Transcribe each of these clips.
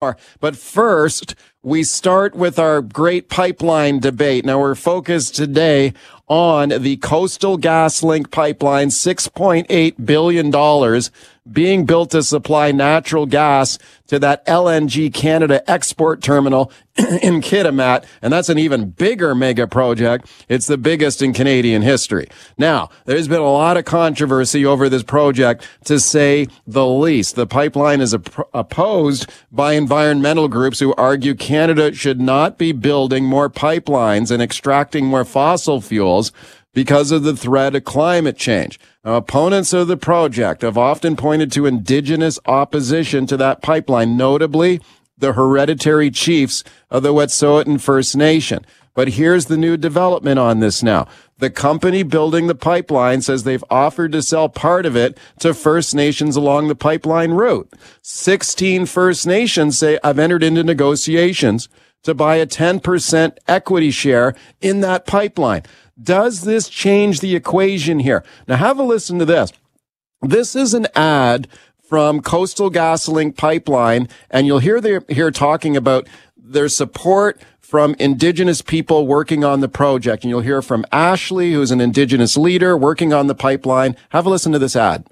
But first, we start with our great pipeline debate. Now we're focused today on the Coastal GasLink pipeline, $6.8 billion being built to supply natural gas to that LNG Canada export terminal in Kitimat. And that's an even bigger mega project. It's the biggest in Canadian history. Now, there's been a lot of controversy over this project to say the least. The pipeline is op- opposed by environmental groups who argue Canada should not be building more pipelines and extracting more fossil because of the threat of climate change. Now, opponents of the project have often pointed to indigenous opposition to that pipeline, notably the hereditary chiefs of the Wet'suwet'en First Nation. But here's the new development on this now. The company building the pipeline says they've offered to sell part of it to First Nations along the pipeline route. 16 First Nations say I've entered into negotiations to buy a 10% equity share in that pipeline. Does this change the equation here? Now have a listen to this. This is an ad from Coastal GasLink Pipeline, and you'll hear they here talking about their support from Indigenous people working on the project. And you'll hear from Ashley, who's an Indigenous leader working on the pipeline. Have a listen to this ad.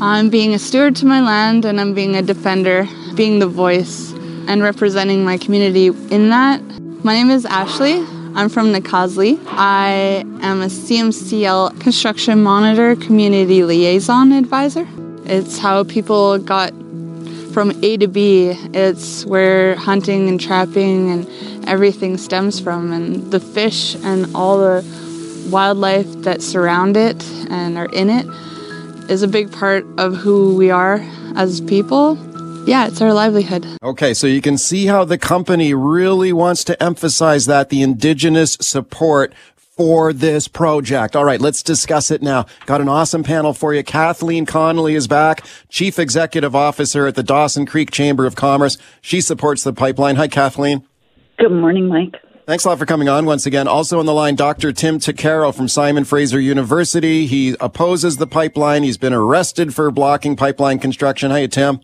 I'm being a steward to my land and I'm being a defender, being the voice and representing my community in that. My name is Ashley. I'm from Nak'azdli. I am a CMCL Construction Monitor Community Liaison Advisor. It's how people got from A to B. It's where hunting and trapping and everything stems from, and the fish and all the wildlife that surround it and are in it is a big part of who we are as people yeah, it's our livelihood. Okay, so you can see how the company really wants to emphasize that the indigenous support for this project. All right, let's discuss it now. Got an awesome panel for you. Kathleen Connolly is back, Chief Executive Officer at the Dawson Creek Chamber of Commerce. She supports the pipeline. Hi, Kathleen. Good morning, Mike. Thanks a lot for coming on once again. Also on the line, Dr. Tim Takaro from Simon Fraser University. He opposes the pipeline. He's been arrested for blocking pipeline construction. Hi, Tim.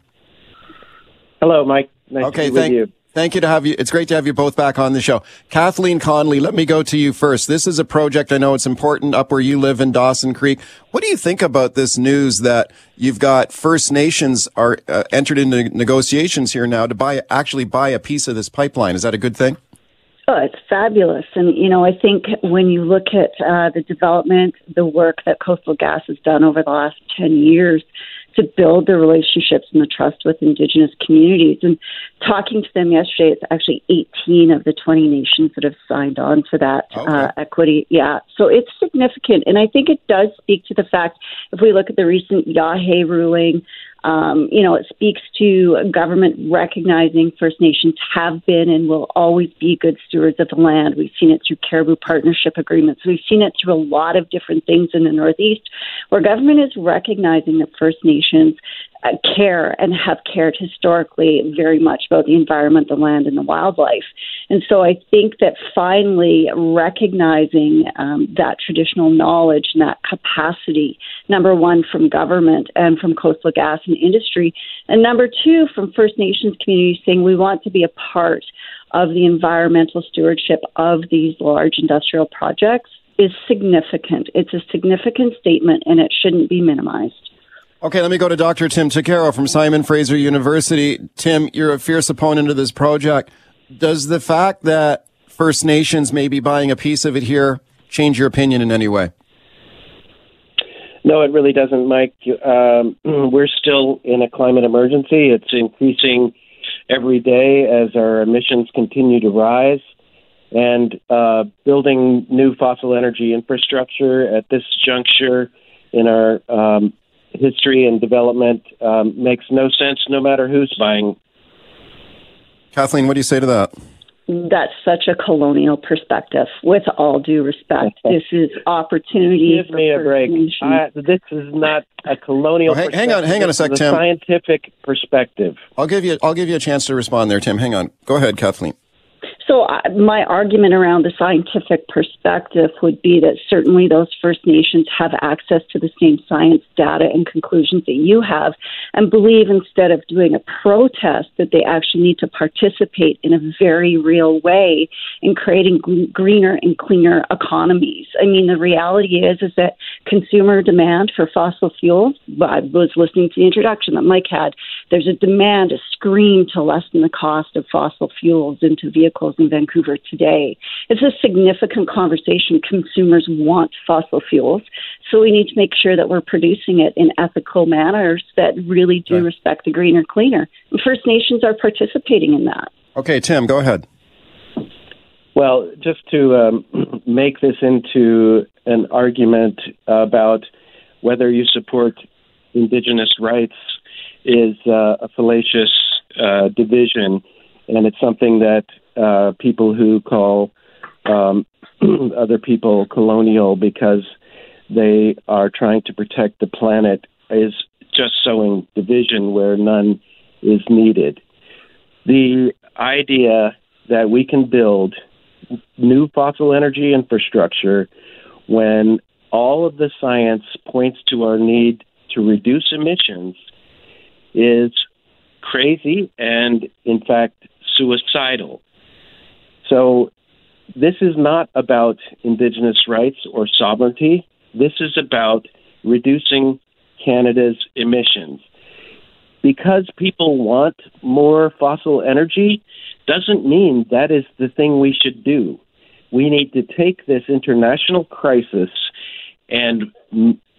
Hello, Mike. Nice okay, to thank you. Thank you to have you. It's great to have you both back on the show. Kathleen Conley, let me go to you first. This is a project I know it's important up where you live in Dawson Creek. What do you think about this news that you've got First Nations are uh, entered into negotiations here now to buy actually buy a piece of this pipeline? Is that a good thing? Oh, it's fabulous. And, you know, I think when you look at uh, the development, the work that Coastal Gas has done over the last 10 years, to build the relationships and the trust with Indigenous communities. And talking to them yesterday, it's actually 18 of the 20 nations that have signed on for that okay. uh, equity. Yeah, so it's significant. And I think it does speak to the fact, if we look at the recent Yahey ruling, um, you know, it speaks to government recognizing First Nations have been and will always be good stewards of the land. We've seen it through caribou partnership agreements. We've seen it through a lot of different things in the Northeast where government is recognizing that First Nations uh, care and have cared historically very much about the environment, the land, and the wildlife. And so I think that finally recognizing um, that traditional knowledge and that capacity, number one, from government and from coastal gas and industry, and number two, from First Nations communities saying we want to be a part of the environmental stewardship of these large industrial projects is significant. It's a significant statement and it shouldn't be minimized. Okay, let me go to Dr. Tim Takaro from Simon Fraser University. Tim, you're a fierce opponent of this project. Does the fact that First Nations may be buying a piece of it here change your opinion in any way? No, it really doesn't, Mike. Um, we're still in a climate emergency. It's increasing every day as our emissions continue to rise. And uh, building new fossil energy infrastructure at this juncture in our um, history and development um, makes no sense no matter who's buying. Kathleen, what do you say to that? That's such a colonial perspective. With all due respect, this is opportunity. Give me a break. I, this is not a colonial. Oh, hang, hang, on, hang on a sec, Tim. A scientific perspective. I'll give you. I'll give you a chance to respond there, Tim. Hang on. Go ahead, Kathleen. So, uh, my argument around the scientific perspective would be that certainly those First Nations have access to the same science data and conclusions that you have, and believe instead of doing a protest, that they actually need to participate in a very real way in creating greener and cleaner economies. I mean, the reality is is that consumer demand for fossil fuels. I was listening to the introduction that Mike had. There's a demand, a scream to lessen the cost of fossil fuels into vehicles in Vancouver today. It's a significant conversation. Consumers want fossil fuels, so we need to make sure that we're producing it in ethical manners that really do right. respect the greener, cleaner. And First Nations are participating in that. Okay, Tim, go ahead. Well, just to um, make this into an argument about whether you support Indigenous rights is uh, a fallacious uh, division, and it's something that uh, people who call um, other people colonial because they are trying to protect the planet is just sowing division where none is needed. The idea that we can build new fossil energy infrastructure when all of the science points to our need to reduce emissions is crazy and, in fact, suicidal. So, this is not about Indigenous rights or sovereignty. This is about reducing Canada's emissions. Because people want more fossil energy doesn't mean that is the thing we should do. We need to take this international crisis and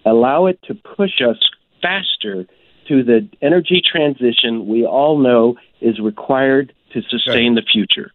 allow it to push us faster to the energy transition we all know is required to sustain the future.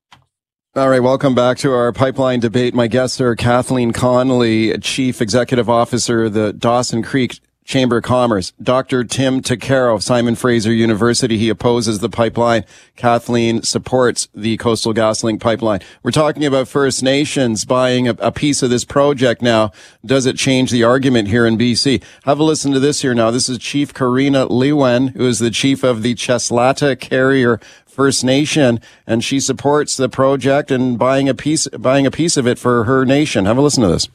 All right, welcome back to our pipeline debate. My guests are Kathleen Connolly, Chief Executive Officer of the Dawson Creek Chamber of Commerce. Dr. Tim Takaro of Simon Fraser University. He opposes the pipeline. Kathleen supports the Coastal GasLink pipeline. We're talking about First Nations buying a, a, piece of this project now. Does it change the argument here in BC? Have a listen to this here now. This is Chief Corrina Leween, who is the chief of the Cheslatta Carrier First Nation, and she supports the project and buying a piece, buying a piece of it for her nation. Have a listen to this.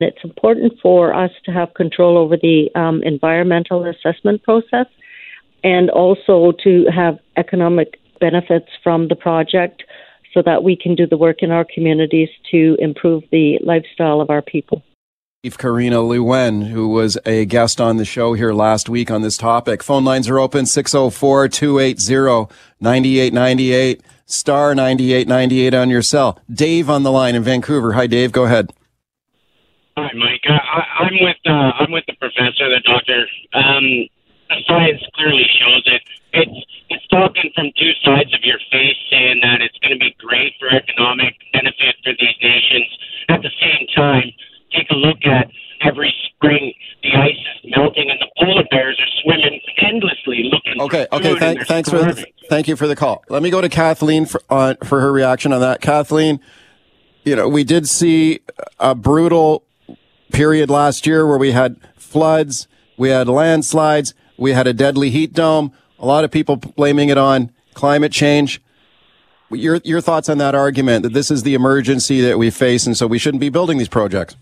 It's important for us to have control over the um, environmental assessment process and also to have economic benefits from the project so that we can do the work in our communities to improve the lifestyle of our people. Chief Corrina Leween, who was a guest on the show here last week on this topic. Phone lines are open 604 280 9898, star 9898 on your cell. Dave on the line in Vancouver. Hi, Dave. Go ahead. Hi, Mike. I, am with uh, I'm with the professor, the doctor. Um, the science clearly shows it. It's it's talking from two sides of your face, saying that it's going to be great for economic benefit for these nations. At the same time, take a look at every spring the ice is melting and the polar bears are swimming endlessly looking. Okay, okay. Thank, thanks for the, thank you for the call. Let me go to Kathleen for uh, for her reaction on that. Kathleen, you know, we did see a brutal period last year where we had floods, we had landslides, we had a deadly heat dome. A lot of people blaming it on climate change. Your your thoughts on that argument that this is the emergency that we face, and so we shouldn't be building these projects.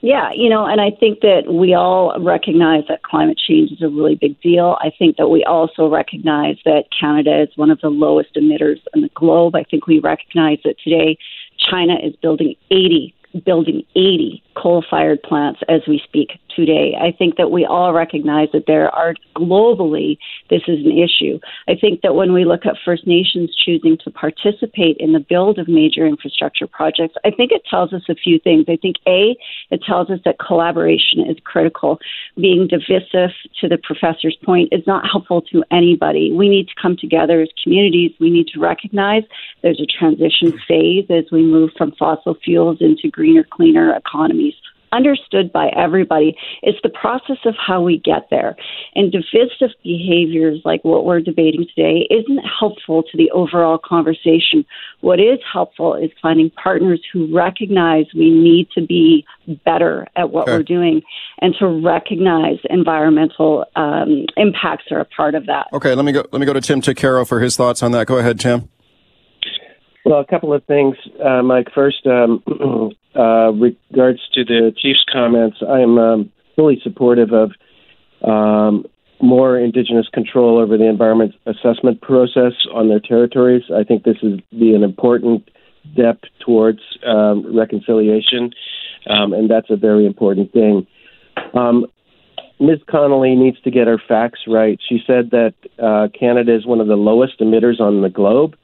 Yeah, you know, and I think that we all recognize that climate change is a really big deal. I think that we also recognize that Canada is one of the lowest emitters in the globe. I think we recognize that today China is building 80 building 80 coal fired plants as we speak today. I think that we all recognize that there are globally, this is an issue. I think that when we look at First Nations choosing to participate in the build of major infrastructure projects, I think it tells us a few things. I think, A, it tells us that collaboration is critical. Being divisive, to the professor's point, is not helpful to anybody. We need to come together as communities. We need to recognize there's a transition phase as we move from fossil fuels into greener, cleaner economies understood by everybody. It's the process of how we get there. And divisive behaviors like what we're debating today isn't helpful to the overall conversation. What is helpful is finding partners who recognize we need to be better at what okay. we're doing and to recognize environmental um, impacts are a part of that. Okay, let me go let me go to Tim Takaro for his thoughts on that. Go ahead, Tim. Well, a couple of things, uh, Mike. First, um, uh, regards to the chief's comments, I am um, fully supportive of um, more Indigenous control over the environment assessment process on their territories. I think this would be an important step towards um, reconciliation, um, and that's a very important thing. Um, Ms. Connolly needs to get her facts right. She said that uh, Canada is one of the lowest emitters on the globe.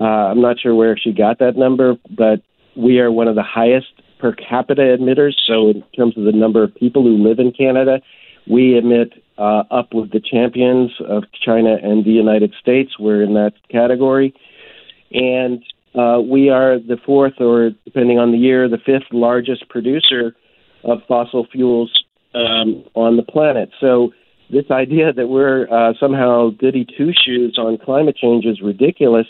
Uh, I'm not sure where she got that number, but we are one of the highest per capita emitters. So, in terms of the number of people who live in Canada, we emit uh, up with the champions of China and the United States. We're in that category. And uh, we are the fourth, or depending on the year, the fifth largest producer of fossil fuels um, on the planet. So, this idea that we're uh, somehow goody two shoes on climate change is ridiculous.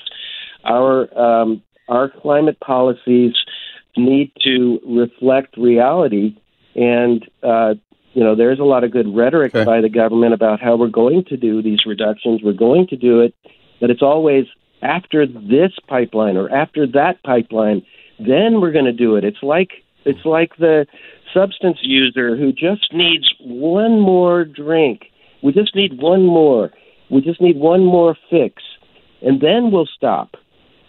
Our um, our climate policies need to reflect reality, and uh, you know there's a lot of good rhetoric okay. by the government about how we're going to do these reductions. We're going to do it, but it's always after this pipeline or after that pipeline, then we're going to do it. It's like it's like the substance user who just needs one more drink. We just need one more. We just need one more fix, and then we'll stop.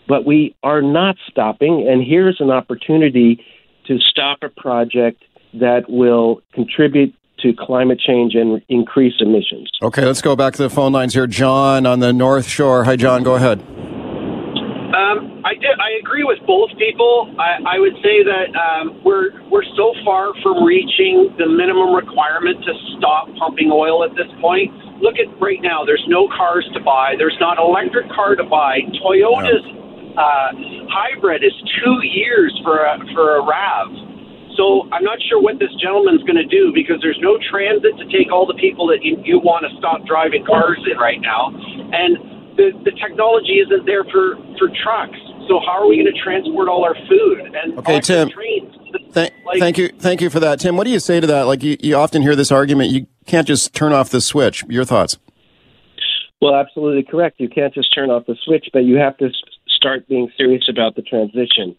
But we are not stopping, and here's an opportunity to stop a project that will contribute to climate change and increase emissions. Okay, let's go back to the phone lines here. John on the North Shore. Hi, John. Go ahead. Um, I did. I agree with both people. I, I would say that um, we're we're so far from reaching the minimum requirement to stop pumping oil at this point. Look at right now. There's no cars to buy. There's not an electric car to buy. Toyota's uh, hybrid is two years for a for a Rav. So I'm not sure what this gentleman's going to do because there's no transit to take all the people that you, you want to stop driving cars in right now, and the, the technology isn't there for, for trucks. So how are we going to transport all our food and okay, Tim, trains? Th- like, thank you, thank you for that, Tim. What do you say to that? Like you, you often hear this argument: you can't just turn off the switch. Your thoughts? Well, absolutely correct. You can't just turn off the switch, but you have to start being serious about the transition.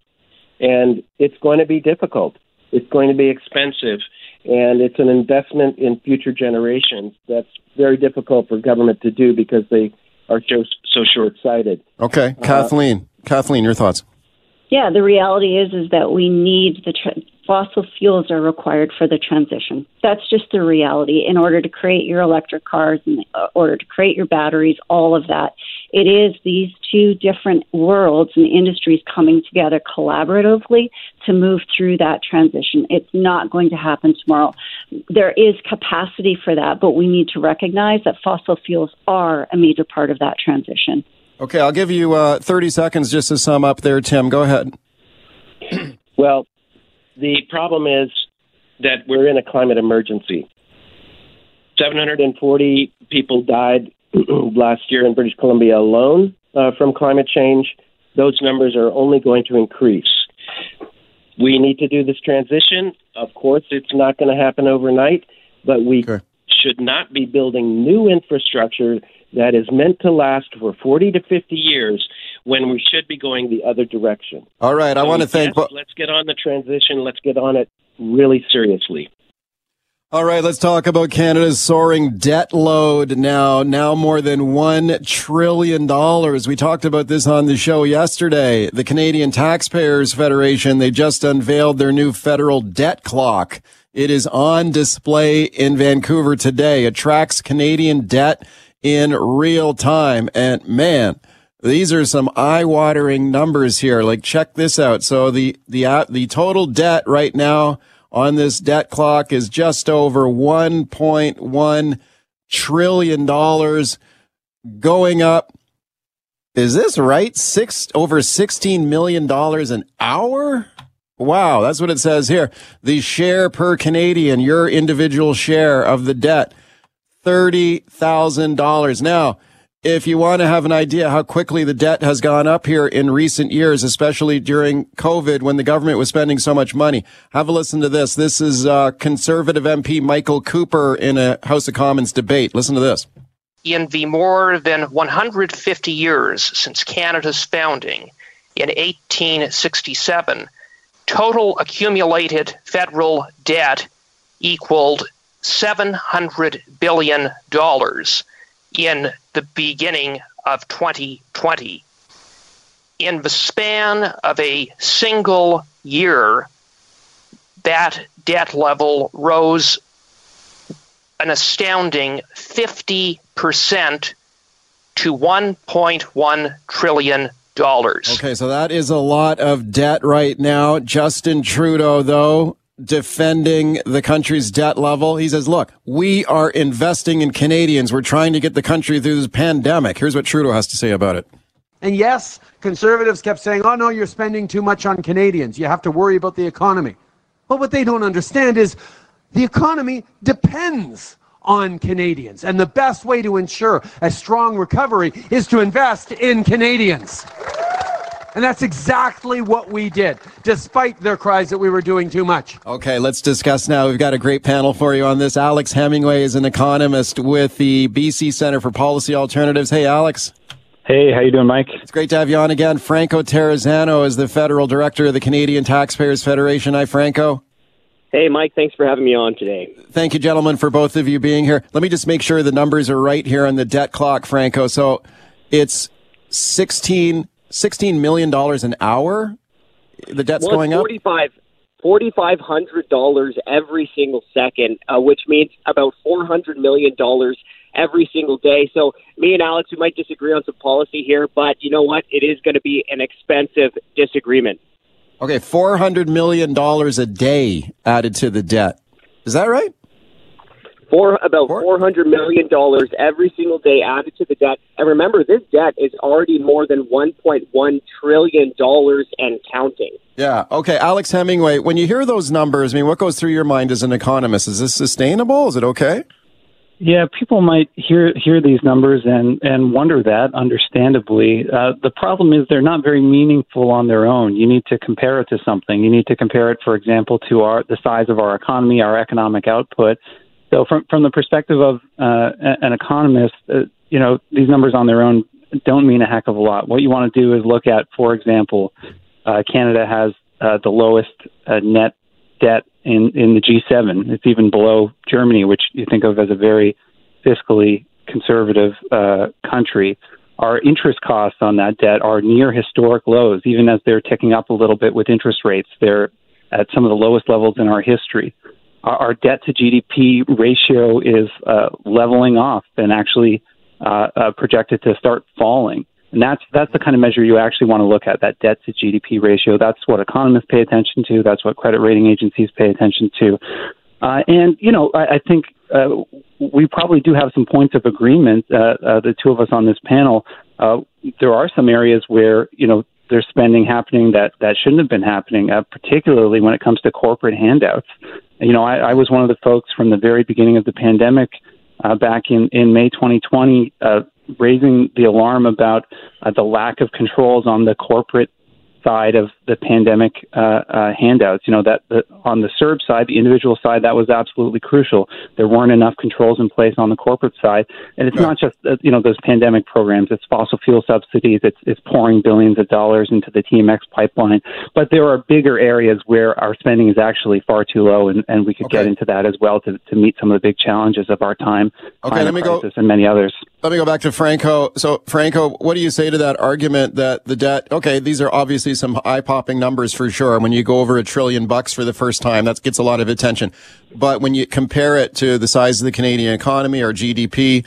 And it's going to be difficult. It's going to be expensive, and it's an investment in future generations that's very difficult for government to do because they are so, so short sighted. Okay, uh, Kathleen. Kathleen, your thoughts? Yeah, the reality is is that we need the tra- fossil fuels are required for the transition. That's just the reality. In order to create your electric cars, in order to create your batteries, all of that, it is these two different worlds and industries coming together collaboratively to move through that transition. It's not going to happen tomorrow. There is capacity for that, but we need to recognize that fossil fuels are a major part of that transition. Okay, I'll give you uh, 30 seconds just to sum up there, Tim. Go ahead. well, the problem is that we're in a climate emergency. 740 people died last year in British Columbia alone uh, from climate change. Those numbers are only going to increase. We need to do this transition. Of course, it's not going to happen overnight, but we okay. should not be building new infrastructure that is meant to last for 40 to 50 years when we should be going the other direction. All right, I want to thank. Yes, let's get on the transition. Let's get on it really seriously. All right, let's talk about Canada's soaring debt load now. Now more than one trillion dollars. We talked about this on the show yesterday. The Canadian Taxpayers Federation, they just unveiled their new federal debt clock. It is on display in Vancouver today. It tracks Canadian debt in real time. And man, these are some eye-watering numbers here. Like check this out. So the the uh, the total debt right now on this debt clock is just over 1.1 trillion dollars going up is this right? Six over sixteen million dollars an hour. Wow, that's what it says here. The share per Canadian, your individual share of the debt, thirty thousand dollars. Now, if you want to have an idea how quickly the debt has gone up here in recent years, especially during COVID when the government was spending so much money, have a listen to this. This is uh, conservative MP Michael Cooper in a House of Commons debate. Listen to this. In the more than 150 years since Canada's founding, in 1867, total accumulated federal debt equaled $700 billion in the beginning of 2020. In the span of a single year, that debt level rose an astounding 50% to $1.1 trillion. Okay, so that is a lot of debt right now. Justin Trudeau, though, defending the country's debt level. He says, look, we are investing in Canadians. We're trying to get the country through this pandemic. Here's what Trudeau has to say about it. And yes, conservatives kept saying, oh no, you're spending too much on Canadians. You have to worry about the economy. But what they don't understand is the economy depends on Canadians. And the best way to ensure a strong recovery is to invest in Canadians. And that's exactly what we did, despite their cries that we were doing too much. Okay, let's discuss now. We've got a great panel for you on this. Alex Hemingway is an economist with the BC Center for Policy Alternatives. Hey, Alex. Hey, how you doing, Mike? It's great to have you on again. Franco Terrazzano is the federal director of the Canadian Taxpayers Federation. Hi, Franco. Hey, Mike, thanks for having me on today. Thank you, gentlemen, for both of you being here. Let me just make sure the numbers are right here on the debt clock, Franco. So it's 16 $16 million an hour? The debt's well, going 45, up? $4,500 every single second, uh, which means about $400 million every single day. So, me and Alex, we might disagree on some policy here, but you know what? It is going to be an expensive disagreement. Okay, $400 million a day added to the debt. Is that right? For about four hundred million dollars every single day added to the debt. And remember, this debt is already more than one point one trillion dollars and counting. Yeah. Okay, Alex Hemingway. When you hear those numbers, I mean, what goes through your mind as an economist? Is this sustainable? Is it okay? Yeah, people might hear hear these numbers and and wonder that, understandably. Uh, the problem is they're not very meaningful on their own. You need to compare it to something. You need to compare it, for example, to our the size of our economy, our economic output, so from from the perspective of uh, an economist, uh, you know these numbers on their own don't mean a heck of a lot. What you want to do is look at, for example, uh, Canada has uh, the lowest uh, net debt in in the G7. It's even below Germany, which you think of as a very fiscally conservative uh, country. Our interest costs on that debt are near historic lows, even as they're ticking up a little bit with interest rates. They're at some of the lowest levels in our history our debt to GDP ratio is uh, leveling off and actually uh, uh, projected to start falling. And that's that's the kind of measure you actually want to look at. That debt to GDP ratio. That's what economists pay attention to. That's what credit rating agencies pay attention to. Uh, and you know, I, I think uh, we probably do have some points of agreement. Uh, uh, the two of us on this panel. Uh, there are some areas where you know there's spending happening that that shouldn't have been happening, uh, particularly when it comes to corporate handouts. You know, I, I was one of the folks from the very beginning of the pandemic uh, back in in May 2020, uh, raising the alarm about uh, the lack of controls on the corporate side of the pandemic uh, uh, handouts. You know that the, on the CERB side, the individual side, that was absolutely crucial. There weren't enough controls in place on the corporate side, and it's right. not just uh, you know those pandemic programs. It's fossil fuel subsidies. It's it's pouring billions of dollars into the TMX pipeline. But there are bigger areas where our spending is actually far too low, and, and we could okay. get into that as well to to meet some of the big challenges of our time. Okay, let me go and many others. Let me go back to Franco. So, Franco, what do you say to that argument that the debt? Okay, these are obviously some eye-popping numbers for sure. When you go over a trillion bucks for the first time, that gets a lot of attention. But when you compare it to the size of the Canadian economy or GDP,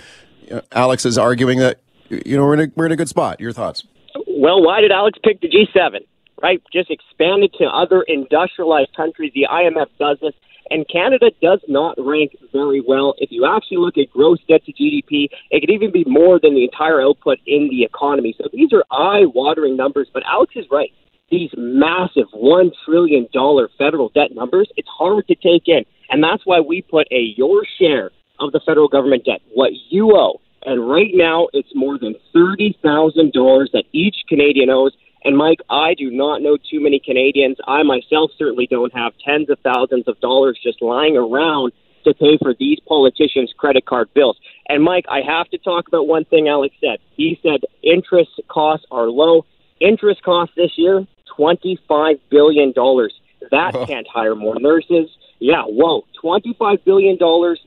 Alex is arguing that you know we're in a, we're in a good spot. Your thoughts? Well, why did Alex pick the G7? Right, just expand it to other industrialized countries. The IMF does this and Canada does not rank very well. If you actually look at gross debt to GDP, it could even be more than the entire output in the economy. So these are eye watering numbers, but Alex is right. These massive $1 trillion federal debt numbers, it's hard to take in. And that's why we put a your share of the federal government debt, what you owe. And right now, it's more than $30,000 that each Canadian owes. And Mike, I do not know too many Canadians. I myself certainly don't have tens of thousands of dollars just lying around to pay for these politicians' credit card bills. And Mike, I have to talk about one thing Alex said. He said interest costs are low. Interest costs this year, $25 billion. That Oh. can't hire more nurses. Yeah, whoa, $25 billion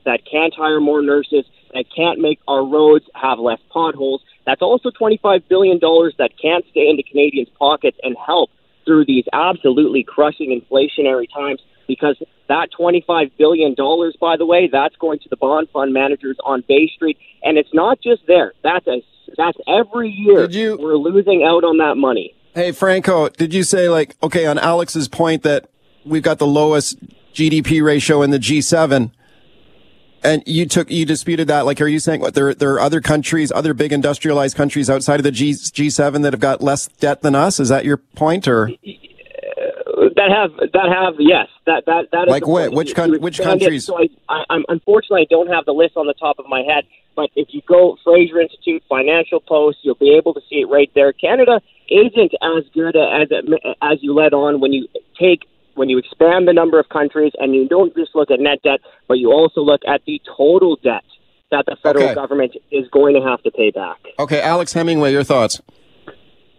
that can't hire more nurses, that can't make our roads have less potholes. That's also $25 billion that can't stay into Canadians' pockets and help through these absolutely crushing inflationary times because that $25 billion, by the way, that's going to the bond fund managers on Bay Street. And it's not just there. That's a, that's every year Did you- we're losing out on that money. Hey, Franco, did you say like, okay, on Alex's point that we've got the lowest GDP ratio in the G7 and you took, you disputed that. Like, are you saying what there, there are other countries, other big industrialized countries outside of the G, G7 that have got less debt than us? Is that your point or? that have that have yes that that that is Like what? Which you which it. countries? So I, I, I'm unfortunately I don't have the list on the top of my head, but if you go Fraser Institute Financial Post, you'll be able to see it right there. Canada isn't as good as as you let on when you take when you expand the number of countries and you don't just look at net debt, but you also look at the total debt that the federal Okay. government is going to have to pay back. Okay, Alex Hemingway, your thoughts?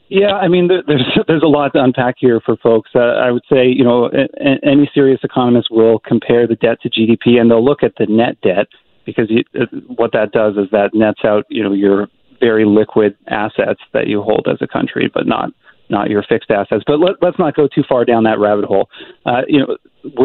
Yeah, I mean, there's there's a lot to unpack here for folks. Uh, I would say, you know, a, a- any serious economist will compare the debt to GDP, and they'll look at the net debt because you, uh, what that does is that nets out, you know, your very liquid assets that you hold as a country, but not not your fixed assets. But let, let's not go too far down that rabbit hole. Uh, you know,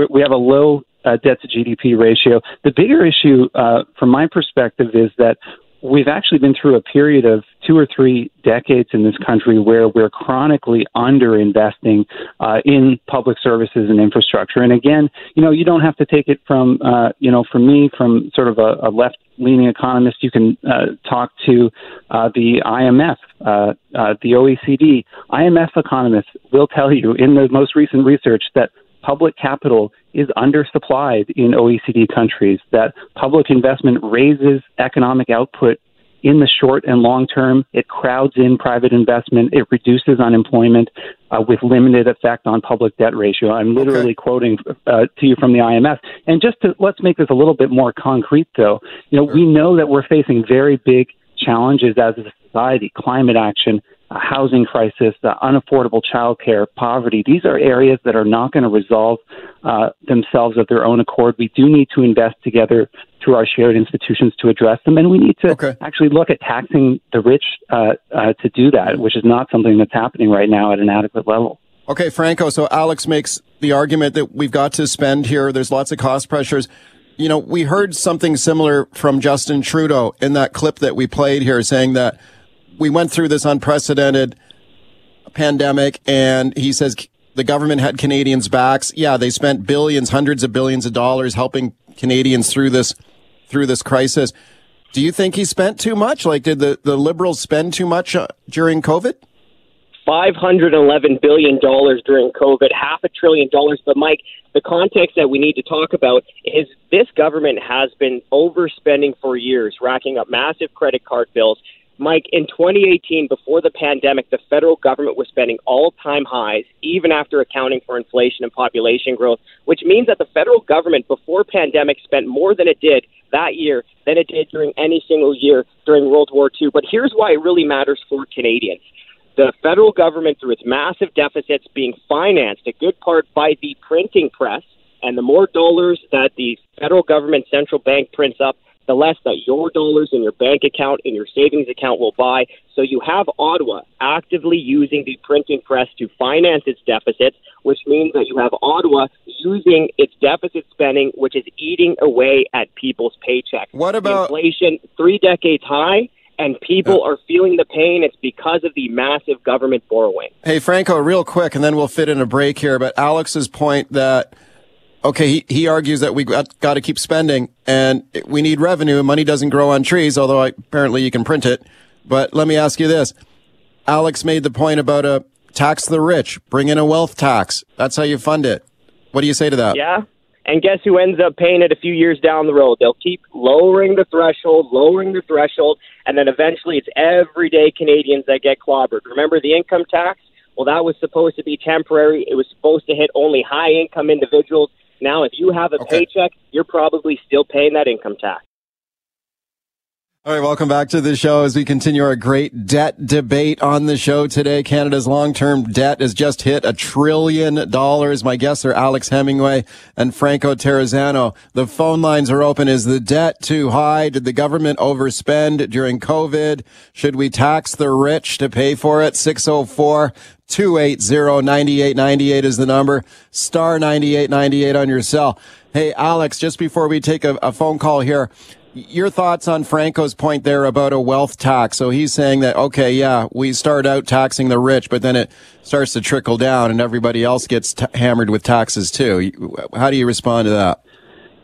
we have a low uh, debt to GDP ratio. The bigger issue, uh, from my perspective, is that we've actually been through a period of two or three decades in this country where we're chronically underinvesting uh, in public services and infrastructure. And again, you know, you don't have to take it from, uh, you know, from me, from sort of a, a left leaning economists You can uh, talk to uh, the IMF, uh, uh, the OECD. IMF economists will tell you in the most recent research that public capital is undersupplied in OECD countries, that public investment raises economic output in the short and long term. It crowds in private investment. It reduces unemployment uh, with limited effect on public debt ratio. I'm literally quoting uh, to you from the IMF. And just to let's make this a little bit more concrete, though. You know, we know that we're facing very big challenges as a society: climate action, a housing crisis, uh, unaffordable childcare, poverty. These are areas that are not going to resolve uh, themselves of their own accord. We do need to invest together through our shared institutions to address them, and we need to actually look at taxing the rich uh, uh, to do that, which is not something that's happening right now at an adequate level. Okay, Franco. So Alex makes the argument that we've got to spend here. There's lots of cost pressures. You know, we heard something similar from Justin Trudeau in that clip that we played here saying that we went through this unprecedented pandemic and he says the government had Canadians' backs. Yeah, they spent billions, hundreds of billions of dollars helping Canadians through this, through this crisis. Do you think he spent too much? Like, did the, the liberals spend too much uh, during COVID? $511 billion during COVID, half a trillion dollars. But, Mike, the context that we need to talk about is this government has been overspending for years, racking up massive credit card bills. Mike, in 2018, before the pandemic, the federal government was spending all time highs, even after accounting for inflation and population growth, which means that the federal government before pandemic spent more than it did that year than it did during any single year during World War II. But here's why it really matters for Canadians the federal government, through its massive deficits, being financed a good part by the printing press, and the more dollars that the federal government central bank prints up, the less that your dollars in your bank account, in your savings account will buy. So you have Ottawa actively using the printing press to finance its deficits, which means that you have Ottawa using its deficit spending, which is eating away at people's paychecks. What about inflation? Three decades high and people are feeling the pain. It's because of the massive government borrowing. Hey, Franco, real quick, and then we'll fit in a break here. But Alex's point that, okay, he, he argues that we got, got to keep spending and we need revenue and money doesn't grow on trees, although I, apparently you can print it. But let me ask you this. Alex made the point about a tax the rich, bring in a wealth tax. That's how you fund it. What do you say to that? Yeah. And guess who ends up paying it a few years down the road? They'll keep lowering the threshold, lowering the threshold, and then eventually it's everyday Canadians that get clobbered. Remember the income tax? Well, that was supposed to be temporary. It was supposed to hit only high income individuals. Now, if you have a paycheck, you're probably still paying that income tax. All right, welcome back to the show as we continue our great debt debate on the show today. Canada's long-term debt has just hit a trillion dollars. My guests are Alex Hemingway and Franco Terrazzano. The phone lines are open. Is the debt too high? Did the government overspend during COVID? Should we tax the rich to pay for it? 604 280-9898 is the number. Star 9898 on your cell. Hey, Alex, just before we take a, a phone call here, your thoughts on Franco's point there about a wealth tax. So he's saying that, okay, yeah, we start out taxing the rich, but then it starts to trickle down and everybody else gets t- hammered with taxes too. How do you respond to that?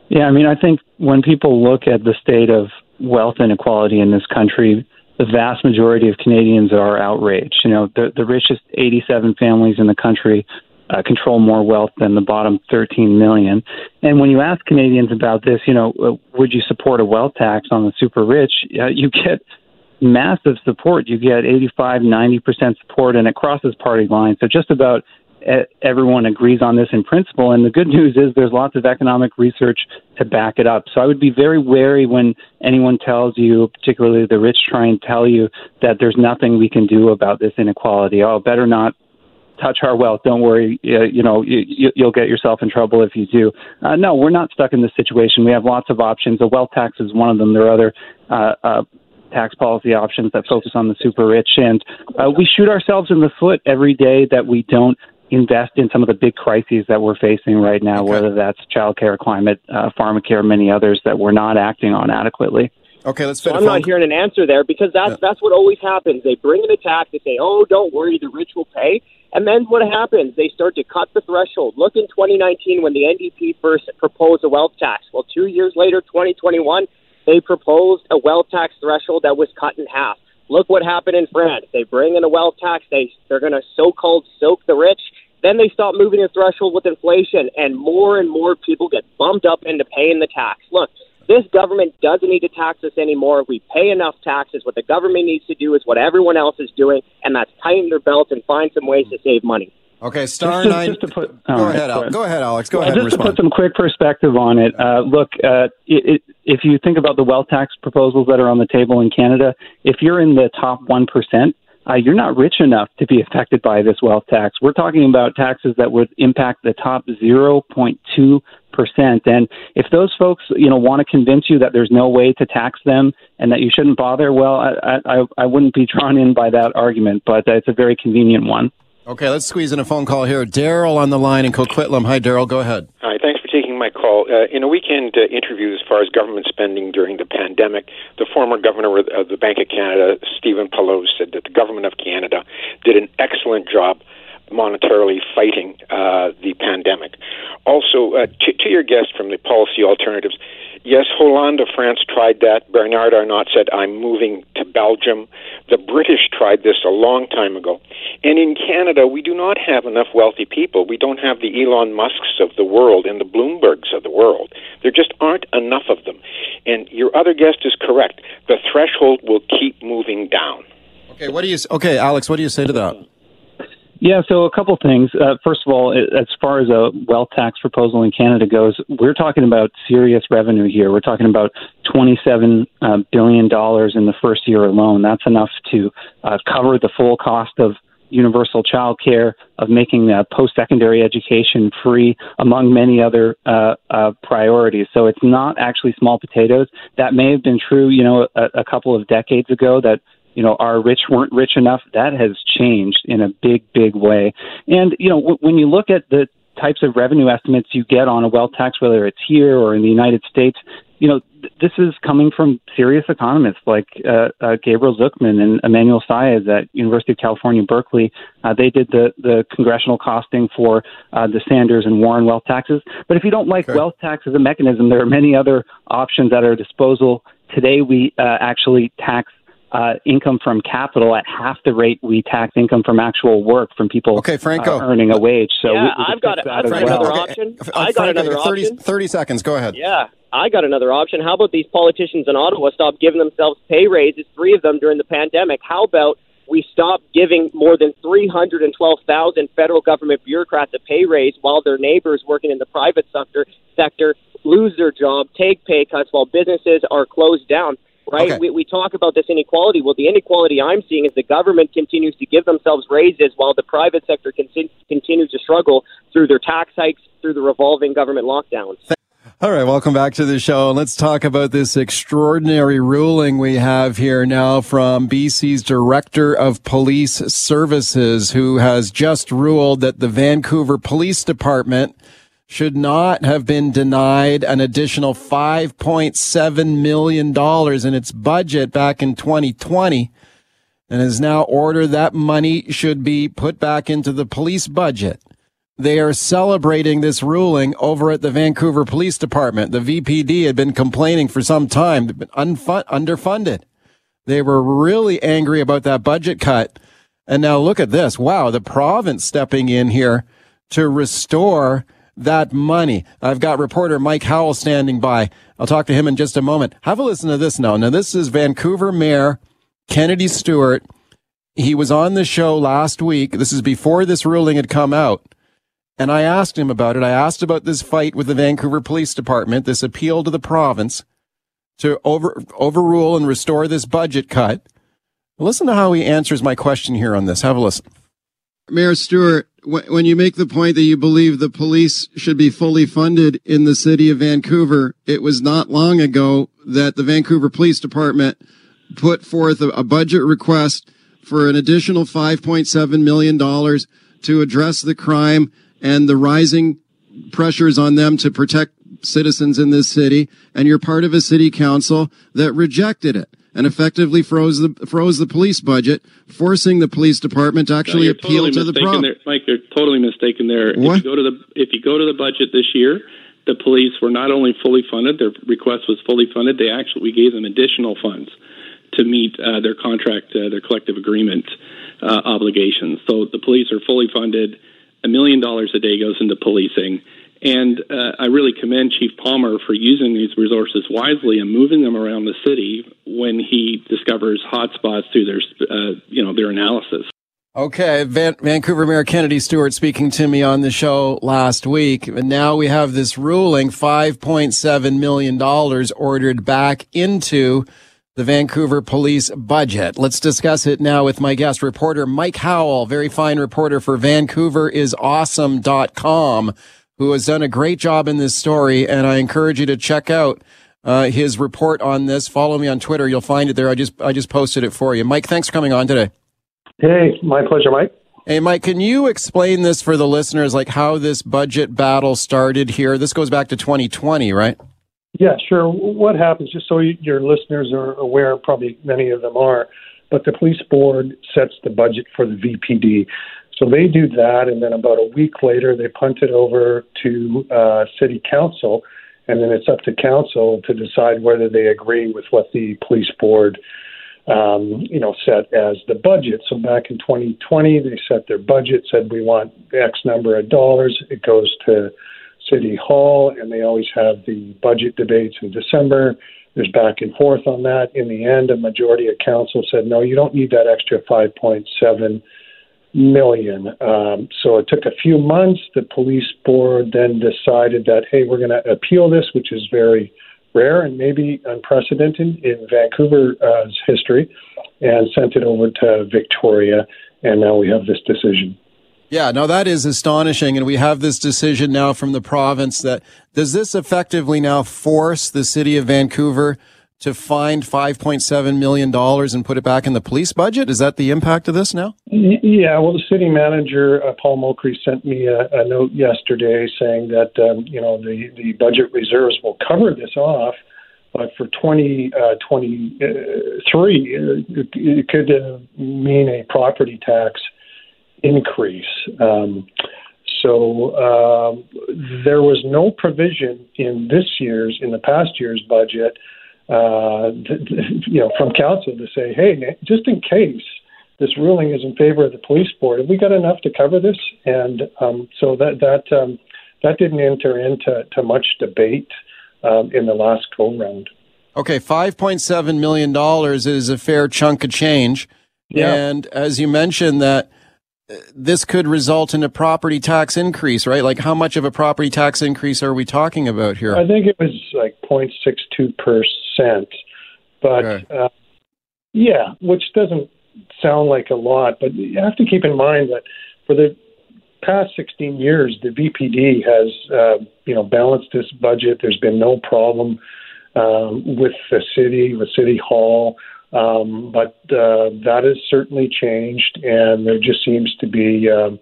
Yeah, I mean, I think when people look at the state of wealth inequality in this country, the vast majority of Canadians are outraged. You know, the, the richest 87 families in the country uh, control more wealth than the bottom 13 million. And when you ask Canadians about this, you know, uh, would you support a wealth tax on the super rich? Uh, you get massive support. You get 85, 90% support, and it crosses party lines. So just about everyone agrees on this in principle. And the good news is there's lots of economic research to back it up. So I would be very wary when anyone tells you, particularly the rich, try and tell you that there's nothing we can do about this inequality. Oh, better not touch our wealth. Don't worry. You know, you, you'll get yourself in trouble if you do. Uh, no, we're not stuck in this situation. We have lots of options. A wealth tax is one of them. There are other uh, uh, tax policy options that focus on the super rich, and uh, we shoot ourselves in the foot every day that we don't invest in some of the big crises that we're facing right now, okay. whether that's childcare, climate, uh, pharmacare, many others that we're not acting on adequately. Okay, let's. So I'm not hearing an answer there because that's yeah. that's what always happens. They bring an attack. They say, "Oh, don't worry, the rich will pay," And then what happens? They start to cut the threshold. Look in 2019 when the NDP first proposed a wealth tax. Well, two years later, 2021, they proposed a wealth tax threshold that was cut in half. Look what happened in France. They bring in a wealth tax. They they're going to so-called soak the rich. Then they stop moving the threshold with inflation, and more and more people get bumped up into paying the tax. Look, this government doesn't need to tax us anymore. We pay enough taxes. What the government needs to do is what everyone else is doing, and that's tighten their belts and find some ways to save money. Okay, star just, nine. Just to put, go, right, ahead, Alex. go ahead, Alex. Go ahead. Just to put some quick perspective on it. Uh, look, uh, it, it, if you think about the wealth tax proposals that are on the table in Canada, if you're in the top one percent, uh, you're not rich enough to be affected by this wealth tax. We're talking about taxes that would impact the top 0.2 percent. And if those folks, you know, want to convince you that there's no way to tax them and that you shouldn't bother, well, I I, I wouldn't be drawn in by that argument. But it's a very convenient one. Okay, let's squeeze in a phone call here. Daryl on the line in Coquitlam. Hi, Daryl. Go ahead. Hi. Thanks for taking my call. Uh, in a weekend uh, interview as far as government spending during the pandemic, the former governor of the Bank of Canada, Stephen Poloz, said that the government of Canada did an excellent job monetarily fighting uh, the pandemic. Also, uh, to, to your guest from the policy alternatives, Yes, Hollande of France tried that. Bernard Arnault said, I'm moving to Belgium. The British tried this a long time ago. And in Canada, we do not have enough wealthy people. We don't have the Elon Musks of the world and the Bloombergs of the world. There just aren't enough of them. And your other guest is correct. The threshold will keep moving down. Okay, what do you Okay, Alex, what do you say to that? Yeah, so a couple things. Uh, first of all, as far as a wealth tax proposal in Canada goes, we're talking about serious revenue here. We're talking about 27 uh, billion dollars in the first year alone. That's enough to uh, cover the full cost of universal child care, of making uh, post secondary education free, among many other uh, uh, priorities. So it's not actually small potatoes. That may have been true, you know, a, a couple of decades ago that you know, our rich weren't rich enough. That has changed in a big, big way. And, you know, w- when you look at the types of revenue estimates you get on a wealth tax, whether it's here or in the United States, you know, th- this is coming from serious economists like uh, uh, Gabriel Zucman and Emmanuel Saez at University of California, Berkeley. Uh, they did the, the congressional costing for uh, the Sanders and Warren wealth taxes. But if you don't like okay. wealth tax as a mechanism, there are many other options at our disposal. Today, we uh, actually tax uh, income from capital at half the rate we tax income from actual work from people okay, Franco. Uh, earning a wage. So yeah, we, I've got, a, I've got another well. option. Okay. I got Franco, another 30, option. 30 seconds. Go ahead. Yeah. I got another option. How about these politicians in Ottawa stop giving themselves pay raises, three of them during the pandemic? How about we stop giving more than 312,000 federal government bureaucrats a pay raise while their neighbors working in the private sector sector lose their job, take pay cuts while businesses are closed down? Right? Okay. We, we talk about this inequality. Well, the inequality I'm seeing is the government continues to give themselves raises while the private sector con- continues to struggle through their tax hikes, through the revolving government lockdowns. All right, welcome back to the show. Let's talk about this extraordinary ruling we have here now from BC's Director of Police Services, who has just ruled that the Vancouver Police Department should not have been denied an additional $5.7 million in its budget back in 2020 and has now ordered that money should be put back into the police budget. They are celebrating this ruling over at the Vancouver Police Department. The VPD had been complaining for some time, been underfunded. They were really angry about that budget cut. And now look at this. Wow, the province stepping in here to restore that money. I've got reporter Mike Howell standing by. I'll talk to him in just a moment. Have a listen to this now. Now, this is Vancouver Mayor Kennedy Stewart. He was on the show last week. This is before this ruling had come out. And I asked him about it. I asked about this fight with the Vancouver Police Department, this appeal to the province to over, overrule and restore this budget cut. Listen to how he answers my question here on this. Have a listen. Mayor Stewart, when you make the point that you believe the police should be fully funded in the city of Vancouver, it was not long ago that the Vancouver Police Department put forth a, budget request for an additional $5.7 million to address the crime and the rising pressures on them to protect citizens in this city. And you're part of a city council that rejected it and effectively froze the froze the police budget, forcing the police department to actually you're appeal totally to the province. there, Mike. You're totally mistaken there. What? If you go to the if you go to the budget this year, the police were not only fully funded; their request was fully funded. They actually we gave them additional funds to meet uh, their contract, uh, their collective agreement uh, obligations. So the police are fully funded. A million dollars a day goes into policing. And uh, I really commend Chief Palmer for using these resources wisely and moving them around the city when he discovers hotspots through their, uh, you know, their analysis. Okay, Van- Vancouver Mayor Kennedy Stewart speaking to me on the show last week. And now we have this ruling $5.7 million ordered back into the Vancouver police budget. Let's discuss it now with my guest reporter, Mike Howell, very fine reporter for VancouverisAwesome.com, who has done a great job in this story. And I encourage you to check out uh, his report on this. Follow me on Twitter. You'll find it there. I just, I just posted it for you. Mike, thanks for coming on today. Hey, my pleasure, Mike. Hey, Mike, can you explain this for the listeners, like how this budget battle started here? This goes back to 2020, right? Yeah, sure. What happens, just so your listeners are aware, probably many of them are, but the police board sets the budget for the VPD. So they do that, and then about a week later, they punt it over to uh, city council, and then it's up to council to decide whether they agree with what the police board um, you know, set as the budget. So back in 2020, they set their budget, said we want X number of dollars. It goes to City Hall, and they always have the budget debates in December. There's back and forth on that. In the end, a majority of council said, no, you don't need that extra 5.7 million. Um, so it took a few months. The police board then decided that, hey, we're going to appeal this, which is very rare and maybe unprecedented in Vancouver's uh, history, and sent it over to Victoria. And now we have this decision. Yeah, no, that is astonishing. And we have this decision now from the province that does this effectively now force the city of Vancouver to find $5.7 million and put it back in the police budget? Is that the impact of this now? Yeah, well, the city manager, uh, Paul Mochrie, sent me a, a note yesterday saying that, um, you know, the, the budget reserves will cover this off. But for 2023, uh, it, it could uh, mean a property tax increase. Um, so um, there was no provision in this year's, in the past year's budget, uh, you know, from council to say, hey, just in case this ruling is in favor of the police board, have we got enough to cover this? And um, so that that um, that didn't enter into to much debate um, in the last go round. Okay, $5.7 million is a fair chunk of change. Yeah. And as you mentioned, that this could result in a property tax increase, right? Like, how much of a property tax increase are we talking about here? I think it was like 0.62 percent. But uh, yeah, which doesn't sound like a lot, but you have to keep in mind that for the past 16 years, the VPD has, uh, you know, balanced this budget. There's been no problem um, with the city, with City Hall, um, but uh, that has certainly changed, and there just seems to be, um,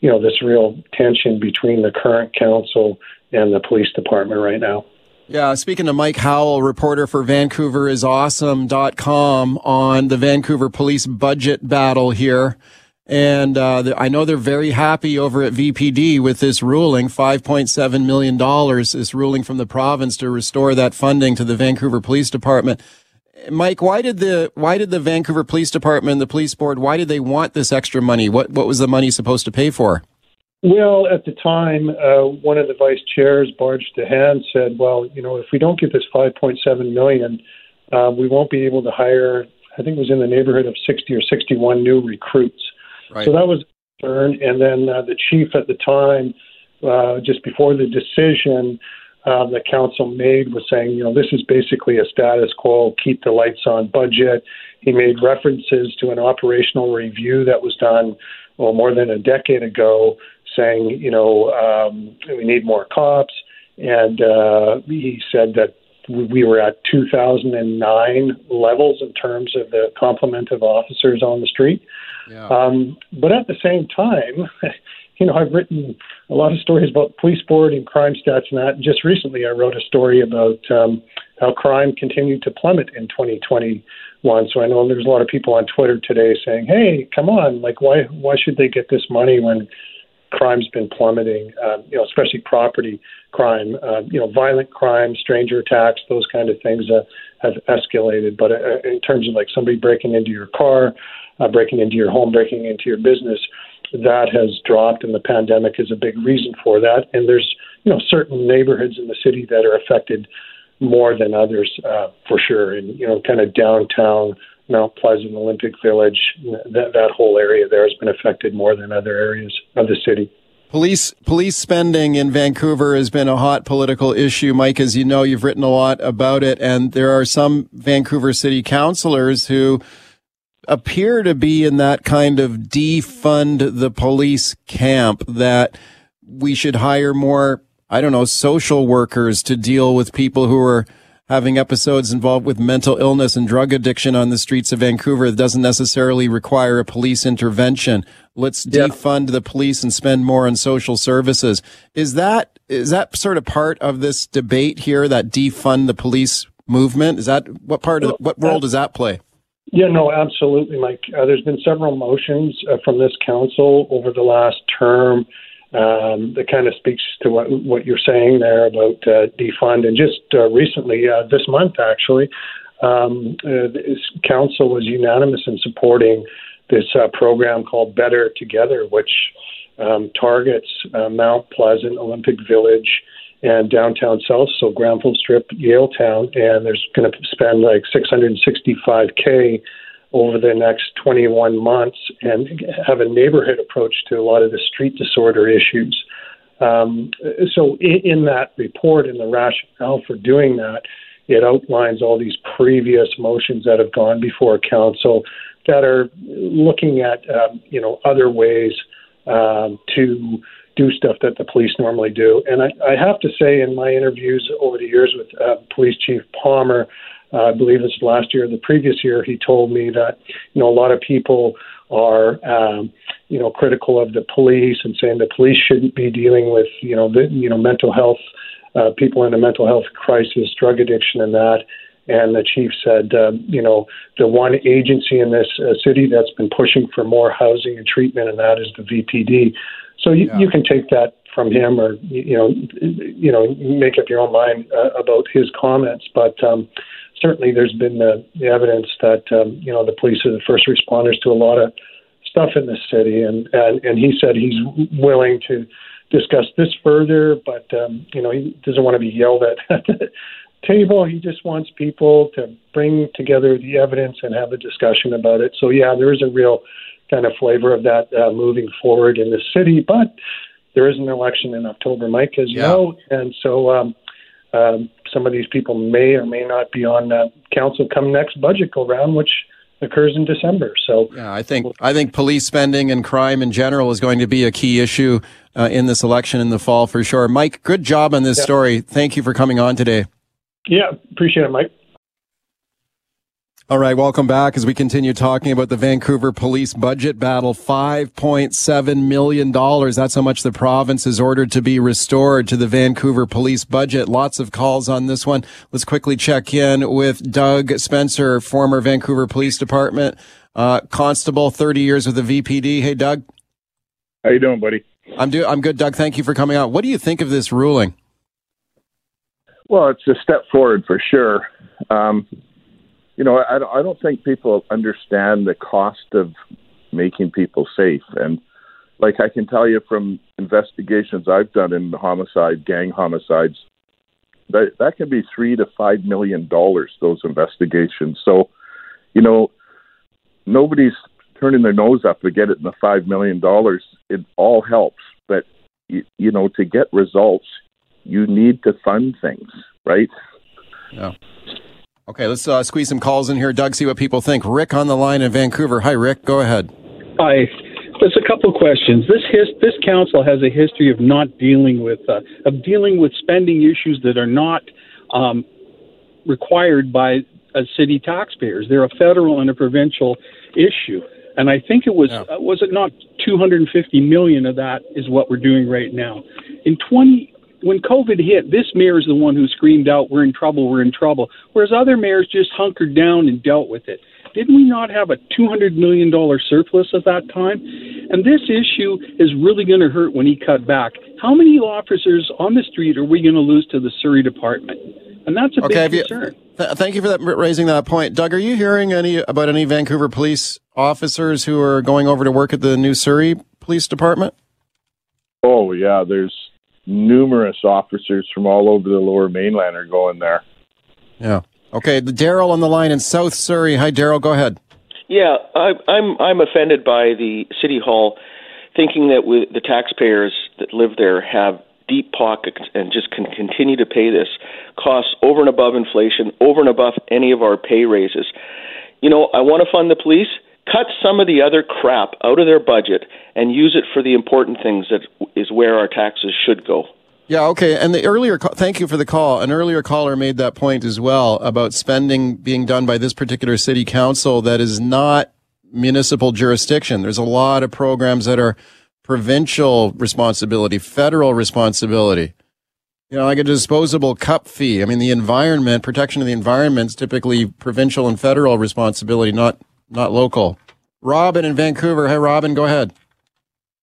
you know, this real tension between the current council and the police department right now. Yeah, speaking to Mike Howell, reporter for VancouverIsAwesome.com on the Vancouver police budget battle here. And uh, I know they're very happy over at VPD with this ruling, $5.7 million, this ruling from the province to restore that funding to the Vancouver Police Department. Mike, why did the why did the Vancouver Police Department, the police board, why did they want this extra money? What what was the money supposed to pay for? Well, at the time, uh, one of the vice chairs, Barj Dhahan, said, "Well, you know, if we don't get this 5.7 million, uh, we won't be able to hire. I think it was in the neighborhood of 60 or 61 new recruits." Right. So that was a concern. And then uh, the chief at the time, uh, just before the decision uh, the council made, was saying, you know, this is basically a status quo, keep the lights on budget. He made references to an operational review that was done, well, more than a decade ago, saying, you know, um, we need more cops. And uh, he said that we were at 2009 levels in terms of the complement of officers on the street. Yeah. Um, but at the same time, you know, I've written a lot of stories about police board and crime stats and that. Just recently, I wrote a story about um, how crime continued to plummet in 2021. So I know there's a lot of people on Twitter today saying, "Hey, come on! Like, why why should they get this money when crime's been plummeting? Uh, you know, especially property crime. Uh, you know, violent crime, stranger attacks, those kind of things uh, have escalated. But uh, in terms of like somebody breaking into your car, uh, breaking into your home, breaking into your business, that has dropped, and the pandemic is a big reason for that. And there's you know certain neighborhoods in the city that are affected more than others uh, for sure. And you know, kind of downtown. Mount Pleasant, Olympic Village, that that whole area there has been affected more than other areas of the city. Police police spending in Vancouver has been a hot political issue, Mike. As you know, you've written a lot about it, and there are some Vancouver city councilors who appear to be in that kind of defund the police camp that we should hire more, I don't know, social workers to deal with people who are having episodes involved with mental illness and drug addiction on the streets of Vancouver that doesn't necessarily require a police intervention. Let's Yeah. defund the police and spend more on social services. Is that is that sort of part of this debate here? That defund the police movement is that what part of what role does that play? Yeah, no, absolutely, Mike. Uh, there's been several motions uh, from this council over the last term um, that kind of speaks to what what you're saying there about uh, defund. And just uh, recently, uh, this month actually, um, uh, this council was unanimous in supporting this uh, program called Better Together, which um, targets uh, Mount Pleasant, Olympic Village, and downtown South, so Granville Strip, Yaletown, and there's going to spend like 665k over the next 21 months and have a neighborhood approach to a lot of the street disorder issues. Um, so in, in that report and the rationale for doing that, it outlines all these previous motions that have gone before council that are looking at um, you know other ways um, to do stuff that the police normally do. And I, I have to say, in my interviews over the years with uh, Police Chief Palmer, uh, I believe this last year, or the previous year, he told me that you know a lot of people are um, you know critical of the police and saying the police shouldn't be dealing with you know the, you know mental health uh, people in a mental health crisis, drug addiction, and that. And the chief said, uh, you know, the one agency in this uh, city that's been pushing for more housing and treatment, and that is the VPD. So you, you can take that from him, or you know, you know, make up your own mind uh, about his comments. But um, certainly, there's been the, the evidence that um, you know the police are the first responders to a lot of stuff in this city, and and, and he said he's willing to discuss this further, but um, you know, he doesn't want to be yelled at the table. He just wants people to bring together the evidence and have a discussion about it. So yeah, there is a real kind of flavor of that uh, moving forward in the city, but there is an election in October, Mike, as you Yeah. know, and so um, um, some of these people may or may not be on that council come next budget go round, which occurs in December. So yeah, I think I think police spending and crime in general is going to be a key issue uh, in this election in the fall for sure. Mike, good job on this Yeah. story. Thank you for coming on today. Yeah, appreciate it, Mike. All right, welcome back as we continue talking about the Vancouver police budget battle. $5.7 million. That's how much the province has ordered to be restored to the Vancouver police budget. Lots of calls on this one. Let's quickly check in with Doug Spencer, former Vancouver Police Department uh, constable, 30 years with the VPD. Hey, Doug. How you doing, buddy? I'm do- I'm good, Doug. Thank you for coming out. What do you think of this ruling? Well, it's a step forward for sure. Um, you know, I, I don't think people understand the cost of making people safe. And like I can tell you from investigations I've done in homicide, gang homicides, that that can be three to five million dollars. Those investigations. So, you know, nobody's turning their nose up to get it in the five million dollars. It all helps, but you, you know, to get results, you need to fund things, right? Yeah. Okay, let's uh, squeeze some calls in here. Doug, see what people think. Rick on the line in Vancouver. Hi, Rick. Go ahead. Hi. There's a couple of questions. This his, this council has a history of not dealing with uh, of dealing with spending issues that are not um, required by uh, city taxpayers. They're a federal and a provincial issue, and I think it was uh, was it not 250 million of that is what we're doing right now. In 20 when COVID hit, this mayor is the one who screamed out, "We're in trouble, we're in trouble," whereas other mayors just hunkered down and dealt with it. Didn't we not have a $200 million surplus at that time? And this issue is really going to hurt when he cut back. How many officers on the street are we going to lose to the Surrey Department? And that's a Okay, have big you- concern. Th- thank you for that, raising that point. Doug, are you hearing any about any Vancouver police officers who are going over to work at the new Surrey Police Department? Oh yeah, there's numerous officers from all over the Lower Mainland are going there. Yeah. Okay, the Daryl on the line in South Surrey. Hi, Daryl. Go ahead. Yeah, I, I'm I'm offended by the city hall thinking that we, the taxpayers that live there have deep pockets and just can continue to pay this costs over and above inflation, over and above any of our pay raises. You know, I want to fund the police. Cut some of the other crap out of their budget and use it for the important things that is where our taxes should go. Yeah, okay. And the earlier, thank you for the call. An earlier caller made that point as well about spending being done by this particular city council that is not municipal jurisdiction. There's a lot of programs that are provincial responsibility, federal responsibility. You know, like a disposable cup fee. I mean, the environment, protection of the environment is typically provincial and federal responsibility, not not local. Robin in Vancouver. Hey, Robin, go ahead.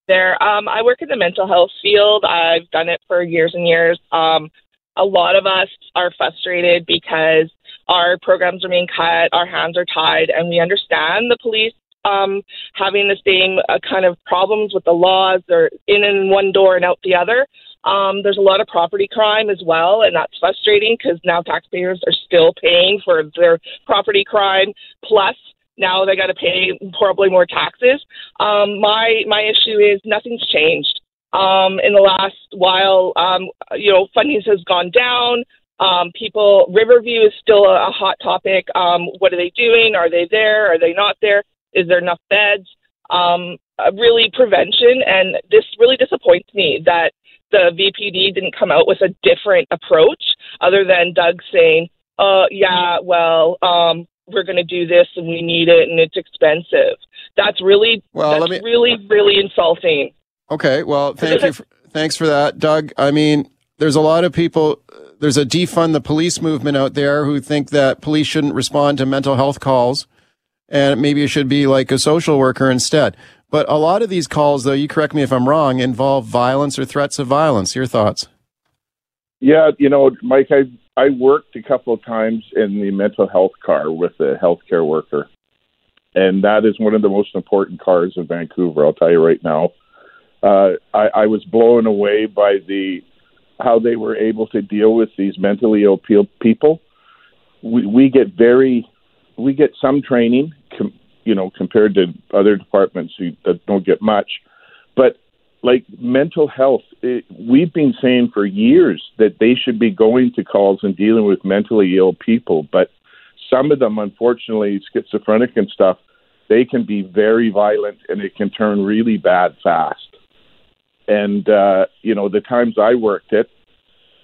there. Um, I work in the mental health field. I've done it for years and years. Um, a lot of us are frustrated because our programs are being cut, our hands are tied, and we understand the police um, having the same uh, kind of problems with the laws. They're in and one door and out the other. Um, there's a lot of property crime as well, and that's frustrating because now taxpayers are still paying for their property crime. Plus, now they got to pay probably more taxes. Um, my my issue is nothing's changed. Um, in the last while, um, you know, funding has gone down. Um, people, Riverview is still a, a hot topic. Um, what are they doing? Are they there? Are they not there? Is there enough beds? Um, uh, really, prevention, and this really disappoints me that the VPD didn't come out with a different approach other than Doug saying, "Uh, yeah, well, um, we're going to do this and we need it and it's expensive." That's really, Well, that's me- really, really insulting. Okay, well, thank you. For, thanks for that, Doug. I mean, there's a lot of people. There's a defund the police movement out there who think that police shouldn't respond to mental health calls, and maybe it should be like a social worker instead. But a lot of these calls, though, you correct me if I'm wrong, involve violence or threats of violence. Your thoughts? Yeah, you know, Mike, I I worked a couple of times in the mental health car with a healthcare worker, and that is one of the most important cars in Vancouver. I'll tell you right now. Uh, I, I was blown away by the how they were able to deal with these mentally ill people. We, we get very, we get some training, com, you know, compared to other departments who that don't get much, but like mental health, it, we've been saying for years that they should be going to calls and dealing with mentally ill people, but some of them, unfortunately, schizophrenic and stuff, they can be very violent and it can turn really bad fast. And uh, you know, the times I worked it,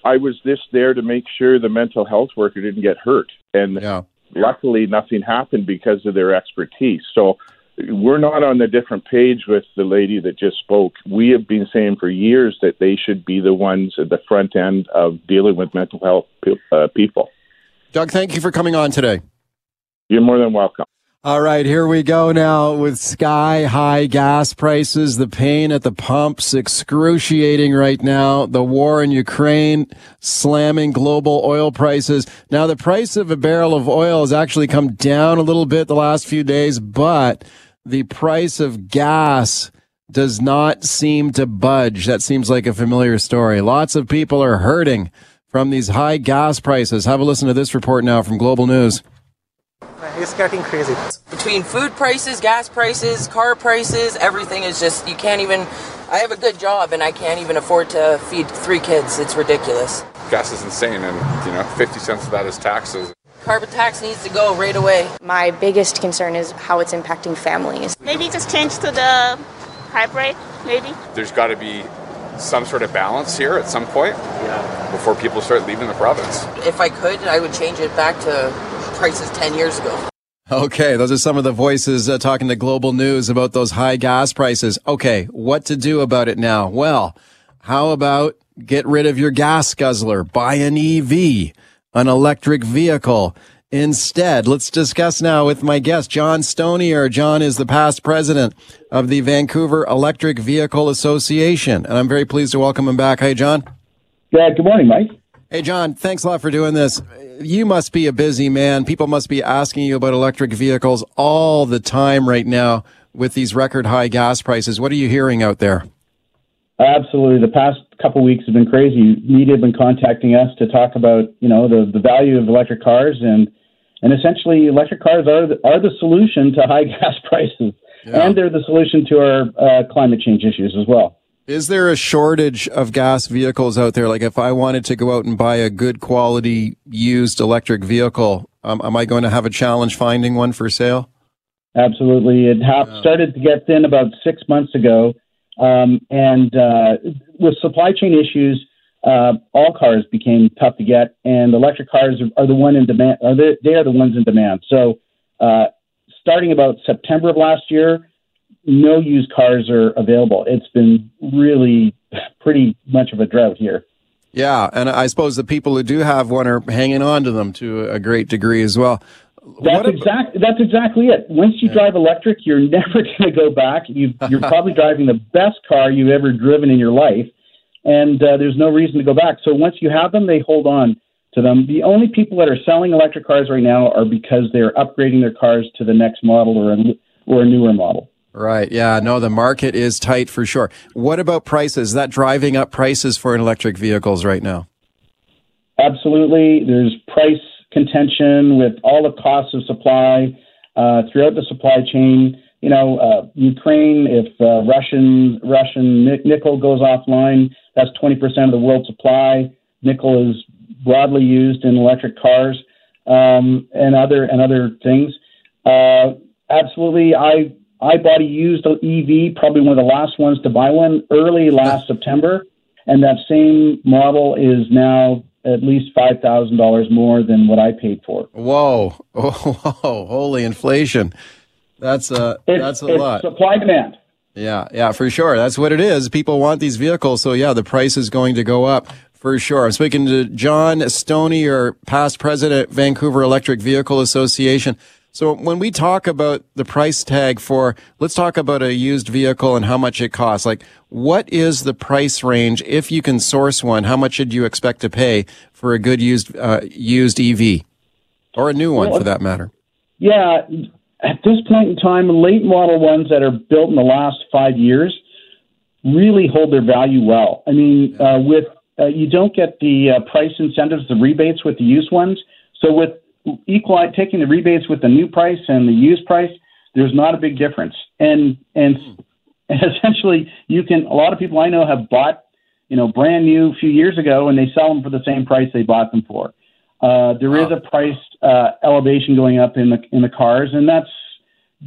I was just there to make sure the mental health worker didn't get hurt, and yeah. luckily nothing happened because of their expertise. So we're not on a different page with the lady that just spoke. We have been saying for years that they should be the ones at the front end of dealing with mental health uh, people. Doug, thank you for coming on today. You're more than welcome. All right, here we go now with sky high gas prices. The pain at the pumps excruciating right now. The war in Ukraine slamming global oil prices. Now, the price of a barrel of oil has actually come down a little bit the last few days, but the price of gas does not seem to budge. That seems like a familiar story. Lots of people are hurting from these high gas prices. Have a listen to this report now from Global News. It's getting crazy. Between food prices, gas prices, car prices, everything is just, you can't even. I have a good job and I can't even afford to feed three kids. It's ridiculous. Gas is insane, and you know, 50 cents of that is taxes. Carbon tax needs to go right away. My biggest concern is how it's impacting families. Maybe just change to the hybrid, maybe. There's got to be some sort of balance here at some point yeah. before people start leaving the province. If I could, I would change it back to prices 10 years ago. Okay, those are some of the voices uh, talking to Global News about those high gas prices. Okay, what to do about it now? Well, how about get rid of your gas guzzler, buy an EV, an electric vehicle. Instead, let's discuss now with my guest, John Stonier. John is the past president of the Vancouver Electric Vehicle Association, and I'm very pleased to welcome him back. Hey, John. Yeah, good morning, Mike. Hey, John, thanks a lot for doing this. You must be a busy man. People must be asking you about electric vehicles all the time right now with these record high gas prices. What are you hearing out there? Absolutely. The past couple of weeks have been crazy. Media have been contacting us to talk about, you know, the, the value of electric cars and and essentially electric cars are the, are the solution to high gas prices yeah. and they're the solution to our uh, climate change issues as well. Is there a shortage of gas vehicles out there? Like if I wanted to go out and buy a good quality used electric vehicle, um, am I going to have a challenge finding one for sale? Absolutely. It ha- yeah. started to get thin about six months ago. Um, and uh, with supply chain issues, uh, all cars became tough to get, and electric cars are, are the one in demand. Are they, they are the ones in demand. So, uh, starting about September of last year, no used cars are available. It's been really pretty much of a drought here. Yeah, and I suppose the people who do have one are hanging on to them to a great degree as well. That's exactly that's exactly it. Once you yeah. drive electric, you're never going to go back. you are probably driving the best car you've ever driven in your life, and uh, there's no reason to go back. So once you have them, they hold on to them. The only people that are selling electric cars right now are because they're upgrading their cars to the next model or a, or a newer model. Right. Yeah. No, the market is tight for sure. What about prices? Is that driving up prices for electric vehicles right now? Absolutely. There's price contention with all the costs of supply uh, throughout the supply chain. You know, uh, Ukraine, if uh, Russian Russian nickel goes offline, that's 20% of the world supply. Nickel is broadly used in electric cars um, and other and other things. Uh, absolutely, I I bought a used EV, probably one of the last ones to buy one early last September, and that same model is now at least five thousand dollars more than what I paid for. Whoa! Oh, whoa! Holy inflation! That's a it's, that's a lot. Supply demand. Yeah, yeah, for sure. That's what it is. People want these vehicles, so yeah, the price is going to go up for sure. I'm speaking to John Stonier past president, Vancouver Electric Vehicle Association. So when we talk about the price tag for, let's talk about a used vehicle and how much it costs. Like, what is the price range if you can source one? How much should you expect to pay for a good used uh, used EV or a new one well, for that matter? Yeah, at this point in time, late model ones that are built in the last five years really hold their value well. I mean, uh, with uh, you don't get the uh, price incentives, the rebates with the used ones. So with equalize taking the rebates with the new price and the used price, there's not a big difference. And and And essentially, you can. A lot of people I know have bought, you know, brand new a few years ago, and they sell them for the same price they bought them for. Uh, there is a price uh, elevation going up in the in the cars, and that's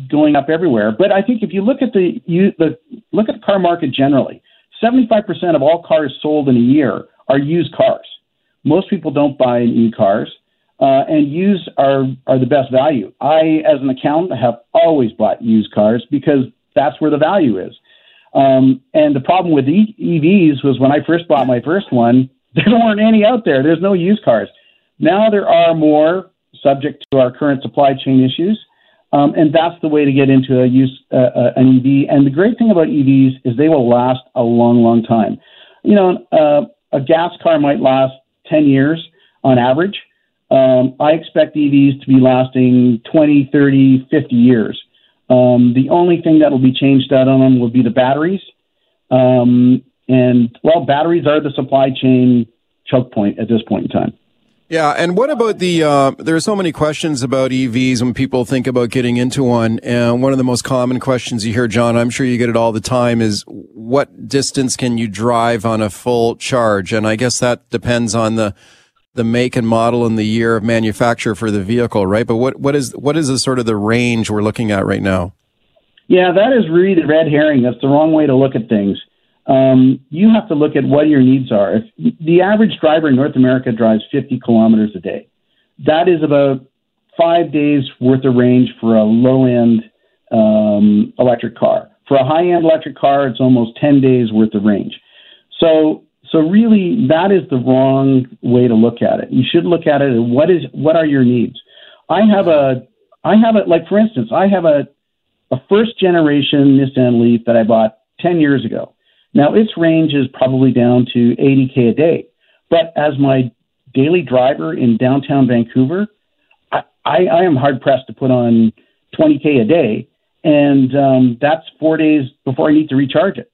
going up everywhere. But I think if you look at the you the look at the car market generally, seventy five percent of all cars sold in a year are used cars. Most people don't buy new cars, uh, and used are are the best value. I, as an accountant, have always bought used cars because that's where the value is. Um, and the problem with e- EVs was when I first bought my first one, there weren't any out there. There's no used cars. Now there are more, subject to our current supply chain issues. Um, and that's the way to get into a use uh, uh, an EV. And the great thing about EVs is they will last a long, long time. You know, uh, a gas car might last 10 years on average. Um, I expect EVs to be lasting 20, 30, 50 years. Um, the only thing that will be changed out on them will be the batteries. Um, and, well, batteries are the supply chain choke point at this point in time. Yeah, and what about the? Uh, there are so many questions about EVs when people think about getting into one. And one of the most common questions you hear, John, I'm sure you get it all the time, is what distance can you drive on a full charge? And I guess that depends on the the make and model and the year of manufacture for the vehicle, right? But what what is what is the sort of the range we're looking at right now? Yeah, that is really the red herring. That's the wrong way to look at things um, you have to look at what your needs are. If the average driver in North America drives 50 kilometers a day, that is about five days worth of range for a low end um, electric car. For a high end electric car, it's almost 10 days worth of range. So, so really, that is the wrong way to look at it. You should look at it what is what are your needs. I have a, I have a like for instance, I have a, a first generation Nissan Leaf that I bought 10 years ago. Now, its range is probably down to 80K a day. But as my daily driver in downtown Vancouver, I, I, I am hard pressed to put on 20K a day. And um, that's four days before I need to recharge it.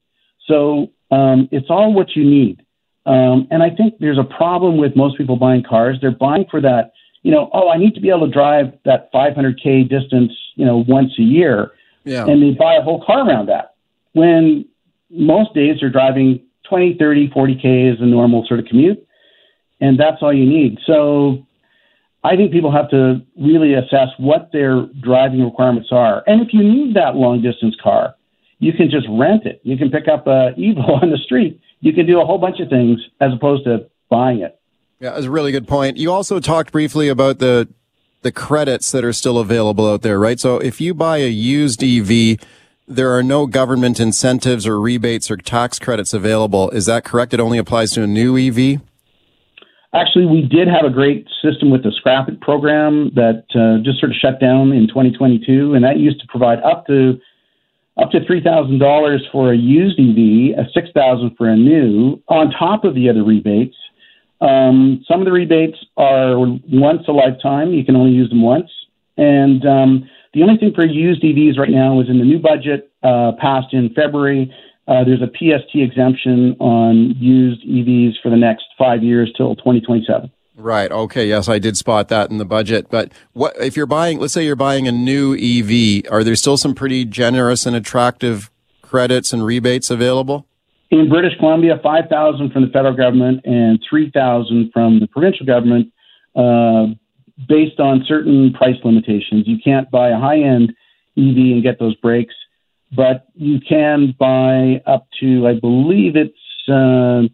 So um, it's all what you need. Um, and I think there's a problem with most people buying cars. They're buying for that, you know, oh, I need to be able to drive that 500K distance, you know, once a year. Yeah. And they buy a whole car around that. When most days they're driving 20, 30, 40K is a normal sort of commute. And that's all you need. So I think people have to really assess what their driving requirements are. And if you need that long distance car, you can just rent it. You can pick up a Evo on the street. You can do a whole bunch of things as opposed to buying it. Yeah, that's a really good point. You also talked briefly about the the credits that are still available out there, right? So if you buy a used EV, there are no government incentives or rebates or tax credits available. Is that correct? It only applies to a new EV? Actually, we did have a great system with the Scrap It program that uh, just sort of shut down in 2022, and that used to provide up to up to three thousand dollars for a used EV, a six thousand for a new, on top of the other rebates. Um, some of the rebates are once a lifetime; you can only use them once, and um, the only thing for used EVs right now is in the new budget uh, passed in February. Uh, there's a PST exemption on used EVs for the next five years till 2027. Right. Okay. Yes, I did spot that in the budget. But what if you're buying? Let's say you're buying a new EV. Are there still some pretty generous and attractive credits and rebates available? In British Columbia, five thousand from the federal government and three thousand from the provincial government. Uh, based on certain price limitations. You can't buy a high end EV and get those breaks, but you can buy up to, I believe it's uh,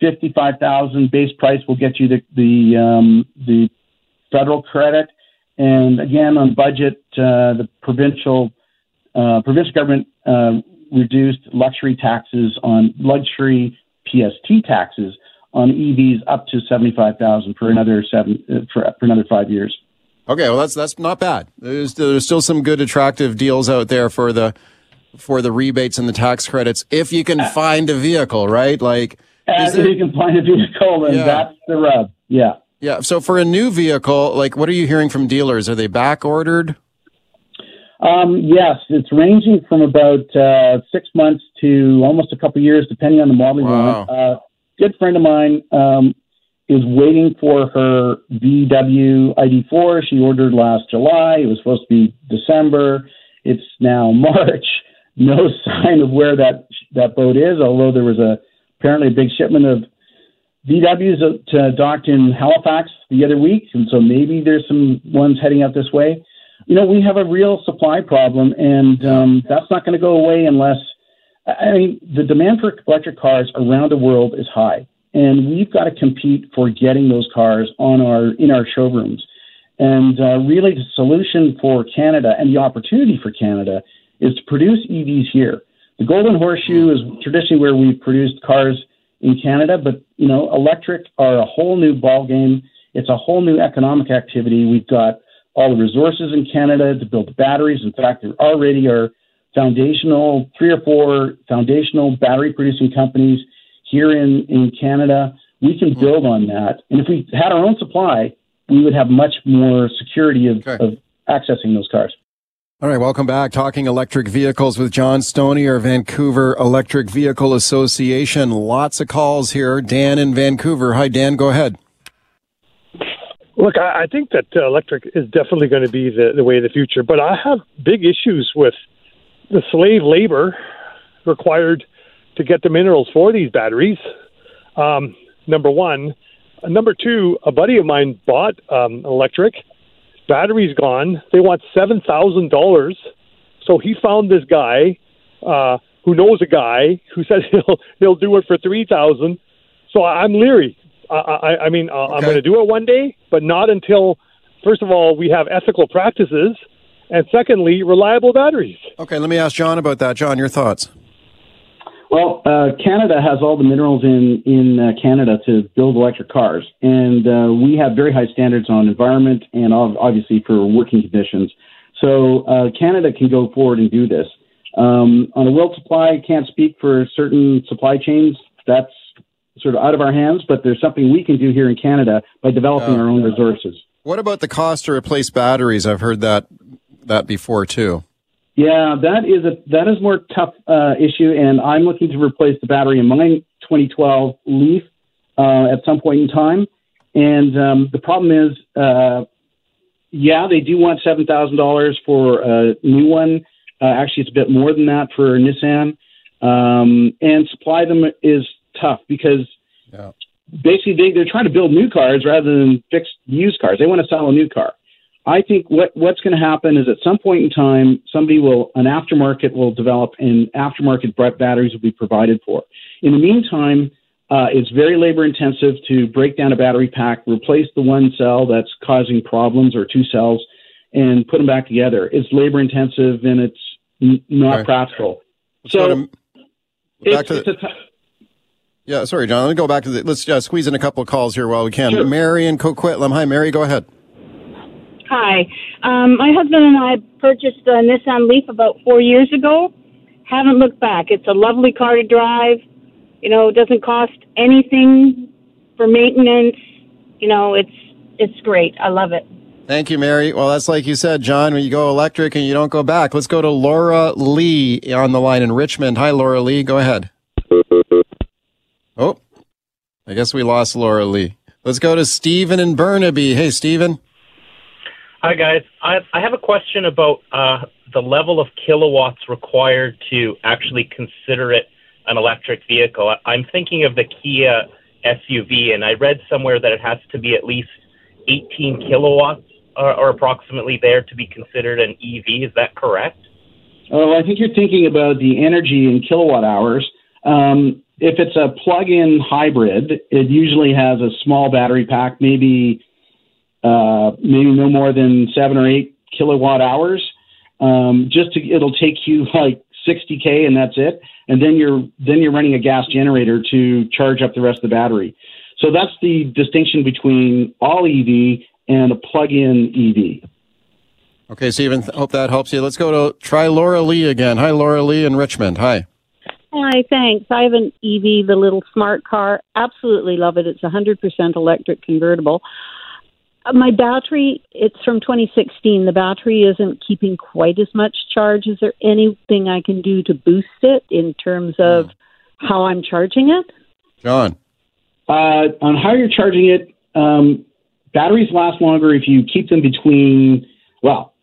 fifty-five thousand base price will get you the the um, the federal credit, and again on budget, uh, the provincial uh, provincial government uh, reduced luxury taxes on luxury PST taxes on EVs up to seventy five thousand for another seven uh, for, for another five years. Okay, well that's that's not bad. There's there's still some good attractive deals out there for the for the rebates and the tax credits if you can find a vehicle, right? Like as if you can find a vehicle, then yeah. that's the rub. Yeah. Yeah. So for a new vehicle, like what are you hearing from dealers? Are they back ordered? Um, yes, it's ranging from about uh, six months to almost a couple years, depending on the model you wow. want. Uh, good friend of mine um, is waiting for her VW ID4. She ordered last July. It was supposed to be December. It's now March. no sign of where that that boat is. Although there was a apparently a big shipment of VWs to docked in Halifax the other week, and so maybe there's some ones heading out this way. You know, we have a real supply problem, and um, that's not going to go away unless. I mean, the demand for electric cars around the world is high, and we've got to compete for getting those cars on our in our showrooms. And uh, really, the solution for Canada and the opportunity for Canada is to produce EVs here. The Golden Horseshoe is traditionally where we've produced cars in Canada, but you know, electric are a whole new ball game. It's a whole new economic activity. We've got all the resources in Canada to build the batteries. In fact, there already are foundational, three or four foundational battery producing companies here in, in Canada. We can build on that. And if we had our own supply, we would have much more security of, of accessing those cars. All right, welcome back. Talking electric vehicles with John Stonier, our Vancouver Electric Vehicle Association. Lots of calls here. Dan in Vancouver. Hi, Dan. Go ahead. Look, I, think that uh, electric is definitely going to be the, the way of the future, but I have big issues with the slave labor required to get the minerals for these batteries. Um, number one. Uh, number two, a buddy of mine bought um, electric battery's gone. They want seven thousand dollars. So he found this guy uh, who knows a guy who says he'll he'll do it for three thousand. So I'm leery. I, I, I mean, uh, okay. I'm going to do it one day, but not until first of all we have ethical practices, and secondly, reliable batteries. Okay, let me ask John about that. John, your thoughts? Well, uh, Canada has all the minerals in in uh, Canada to build electric cars, and uh, we have very high standards on environment and obviously for working conditions. So uh, Canada can go forward and do this. Um, on a world supply, I can't speak for certain supply chains. That's sort of out of our hands, but there's something we can do here in Canada by developing our own resources. What about the cost to replace batteries? I've heard that that before too. Yeah, that is a that is more tough uh, issue, and I'm looking to replace the battery in my 2012 Leaf uh, at some point in time. And um, the problem is, uh, yeah, they do want seven thousand dollars for a new one. Uh, actually, it's a bit more than that for Nissan, um, and supply them is tough because yeah. basically they, they're trying to build new cars rather than fix used cars. They want to sell a new car. I think what, what's going to happen is at some point in time, somebody will, an aftermarket will develop and aftermarket batteries will be provided for. In the meantime, uh, it's very labor intensive to break down a battery pack, replace the one cell that's causing problems or two cells, and put them back together. It's labor intensive and it's n- not practical. Let's so, to, back to the, t- yeah, sorry, John. Let me go back to the. Let's uh, squeeze in a couple of calls here while we can. Sure. Mary in Coquitlam. Hi, Mary. Go ahead. Hi. Um, my husband and I purchased a Nissan Leaf about four years ago. Haven't looked back. It's a lovely car to drive. You know, it doesn't cost anything for maintenance. You know, it's it's great. I love it. Thank you, Mary. Well, that's like you said, John, when you go electric and you don't go back. Let's go to Laura Lee on the line in Richmond. Hi, Laura Lee. Go ahead. Oh, I guess we lost Laura Lee. Let's go to Stephen in Burnaby. Hey, Stephen. Hi, guys. I, I have a question about uh, the level of kilowatts required to actually consider it an electric vehicle. I, I'm thinking of the Kia SUV, and I read somewhere that it has to be at least 18 kilowatts or, or approximately there to be considered an EV. Is that correct? Oh, I think you're thinking about the energy in kilowatt hours. Um, if it's a plug-in hybrid, it usually has a small battery pack, maybe uh, maybe no more than seven or eight kilowatt hours. Um, just to, it'll take you like 60k and that's it. And then you're then you're running a gas generator to charge up the rest of the battery. So that's the distinction between all EV and a plug-in EV. Okay, Stephen, hope that helps you. Let's go to try Laura Lee again. Hi, Laura Lee in Richmond. Hi. Hi, thanks. I have an EV, the little smart car. Absolutely love it. It's a 100% electric convertible. Uh, my battery, it's from 2016. The battery isn't keeping quite as much charge. Is there anything I can do to boost it in terms of how I'm charging it? John. Uh, on how you're charging it, um, batteries last longer if you keep them between, well,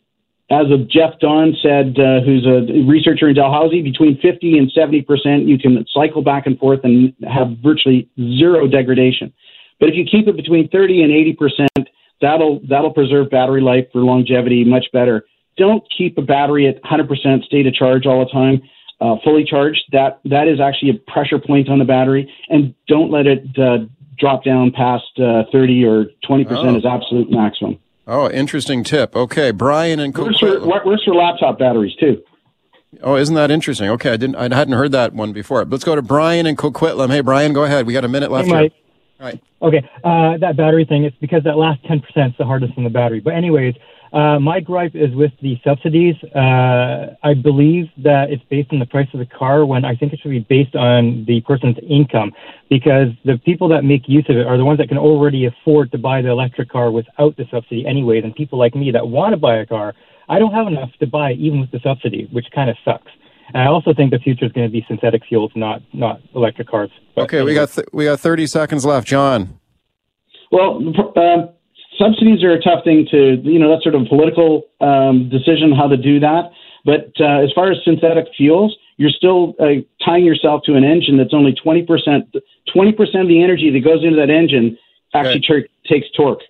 as of Jeff Dahn said, uh, who's a researcher in Dalhousie, between 50 and 70 percent, you can cycle back and forth and have virtually zero degradation. But if you keep it between 30 and 80 percent, that'll that'll preserve battery life for longevity much better. Don't keep a battery at 100 percent state of charge all the time. Uh, fully charged, that that is actually a pressure point on the battery, and don't let it uh, drop down past uh, 30 or 20 percent Oh. is absolute maximum. Oh, interesting tip. Okay, Brian and Works for, Coquitlam. works for laptop batteries too. Oh, isn't that interesting? Okay, I didn't, I hadn't heard that one before. Let's go to Brian and Coquitlam. Hey, Brian, go ahead. We got a minute left Hey. Mike. All right. Okay, uh, that battery thing, it's because that last 10% is the hardest in the battery. But, anyways, uh, my gripe is with the subsidies. Uh, I believe that it's based on the price of the car when I think it should be based on the person's income because the people that make use of it are the ones that can already afford to buy the electric car without the subsidy, anyways. And people like me that want to buy a car, I don't have enough to buy even with the subsidy, which kind of sucks. And I also think the future is going to be synthetic fuels, not not electric cars. But Okay, we got th- we got 30 seconds left. John. Well, uh, subsidies are a tough thing to, you know, that's sort of a political um, decision how to do that. But uh, as far as synthetic fuels, you're still uh, tying yourself to an engine that's only 20%, 20% of the energy that goes into that engine actually tur- takes torque,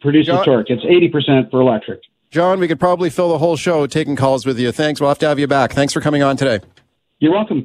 produces John- torque. It's 80% for electric. John, we could probably fill the whole show taking calls with you. Thanks. We'll have to have you back. Thanks for coming on today. You're welcome.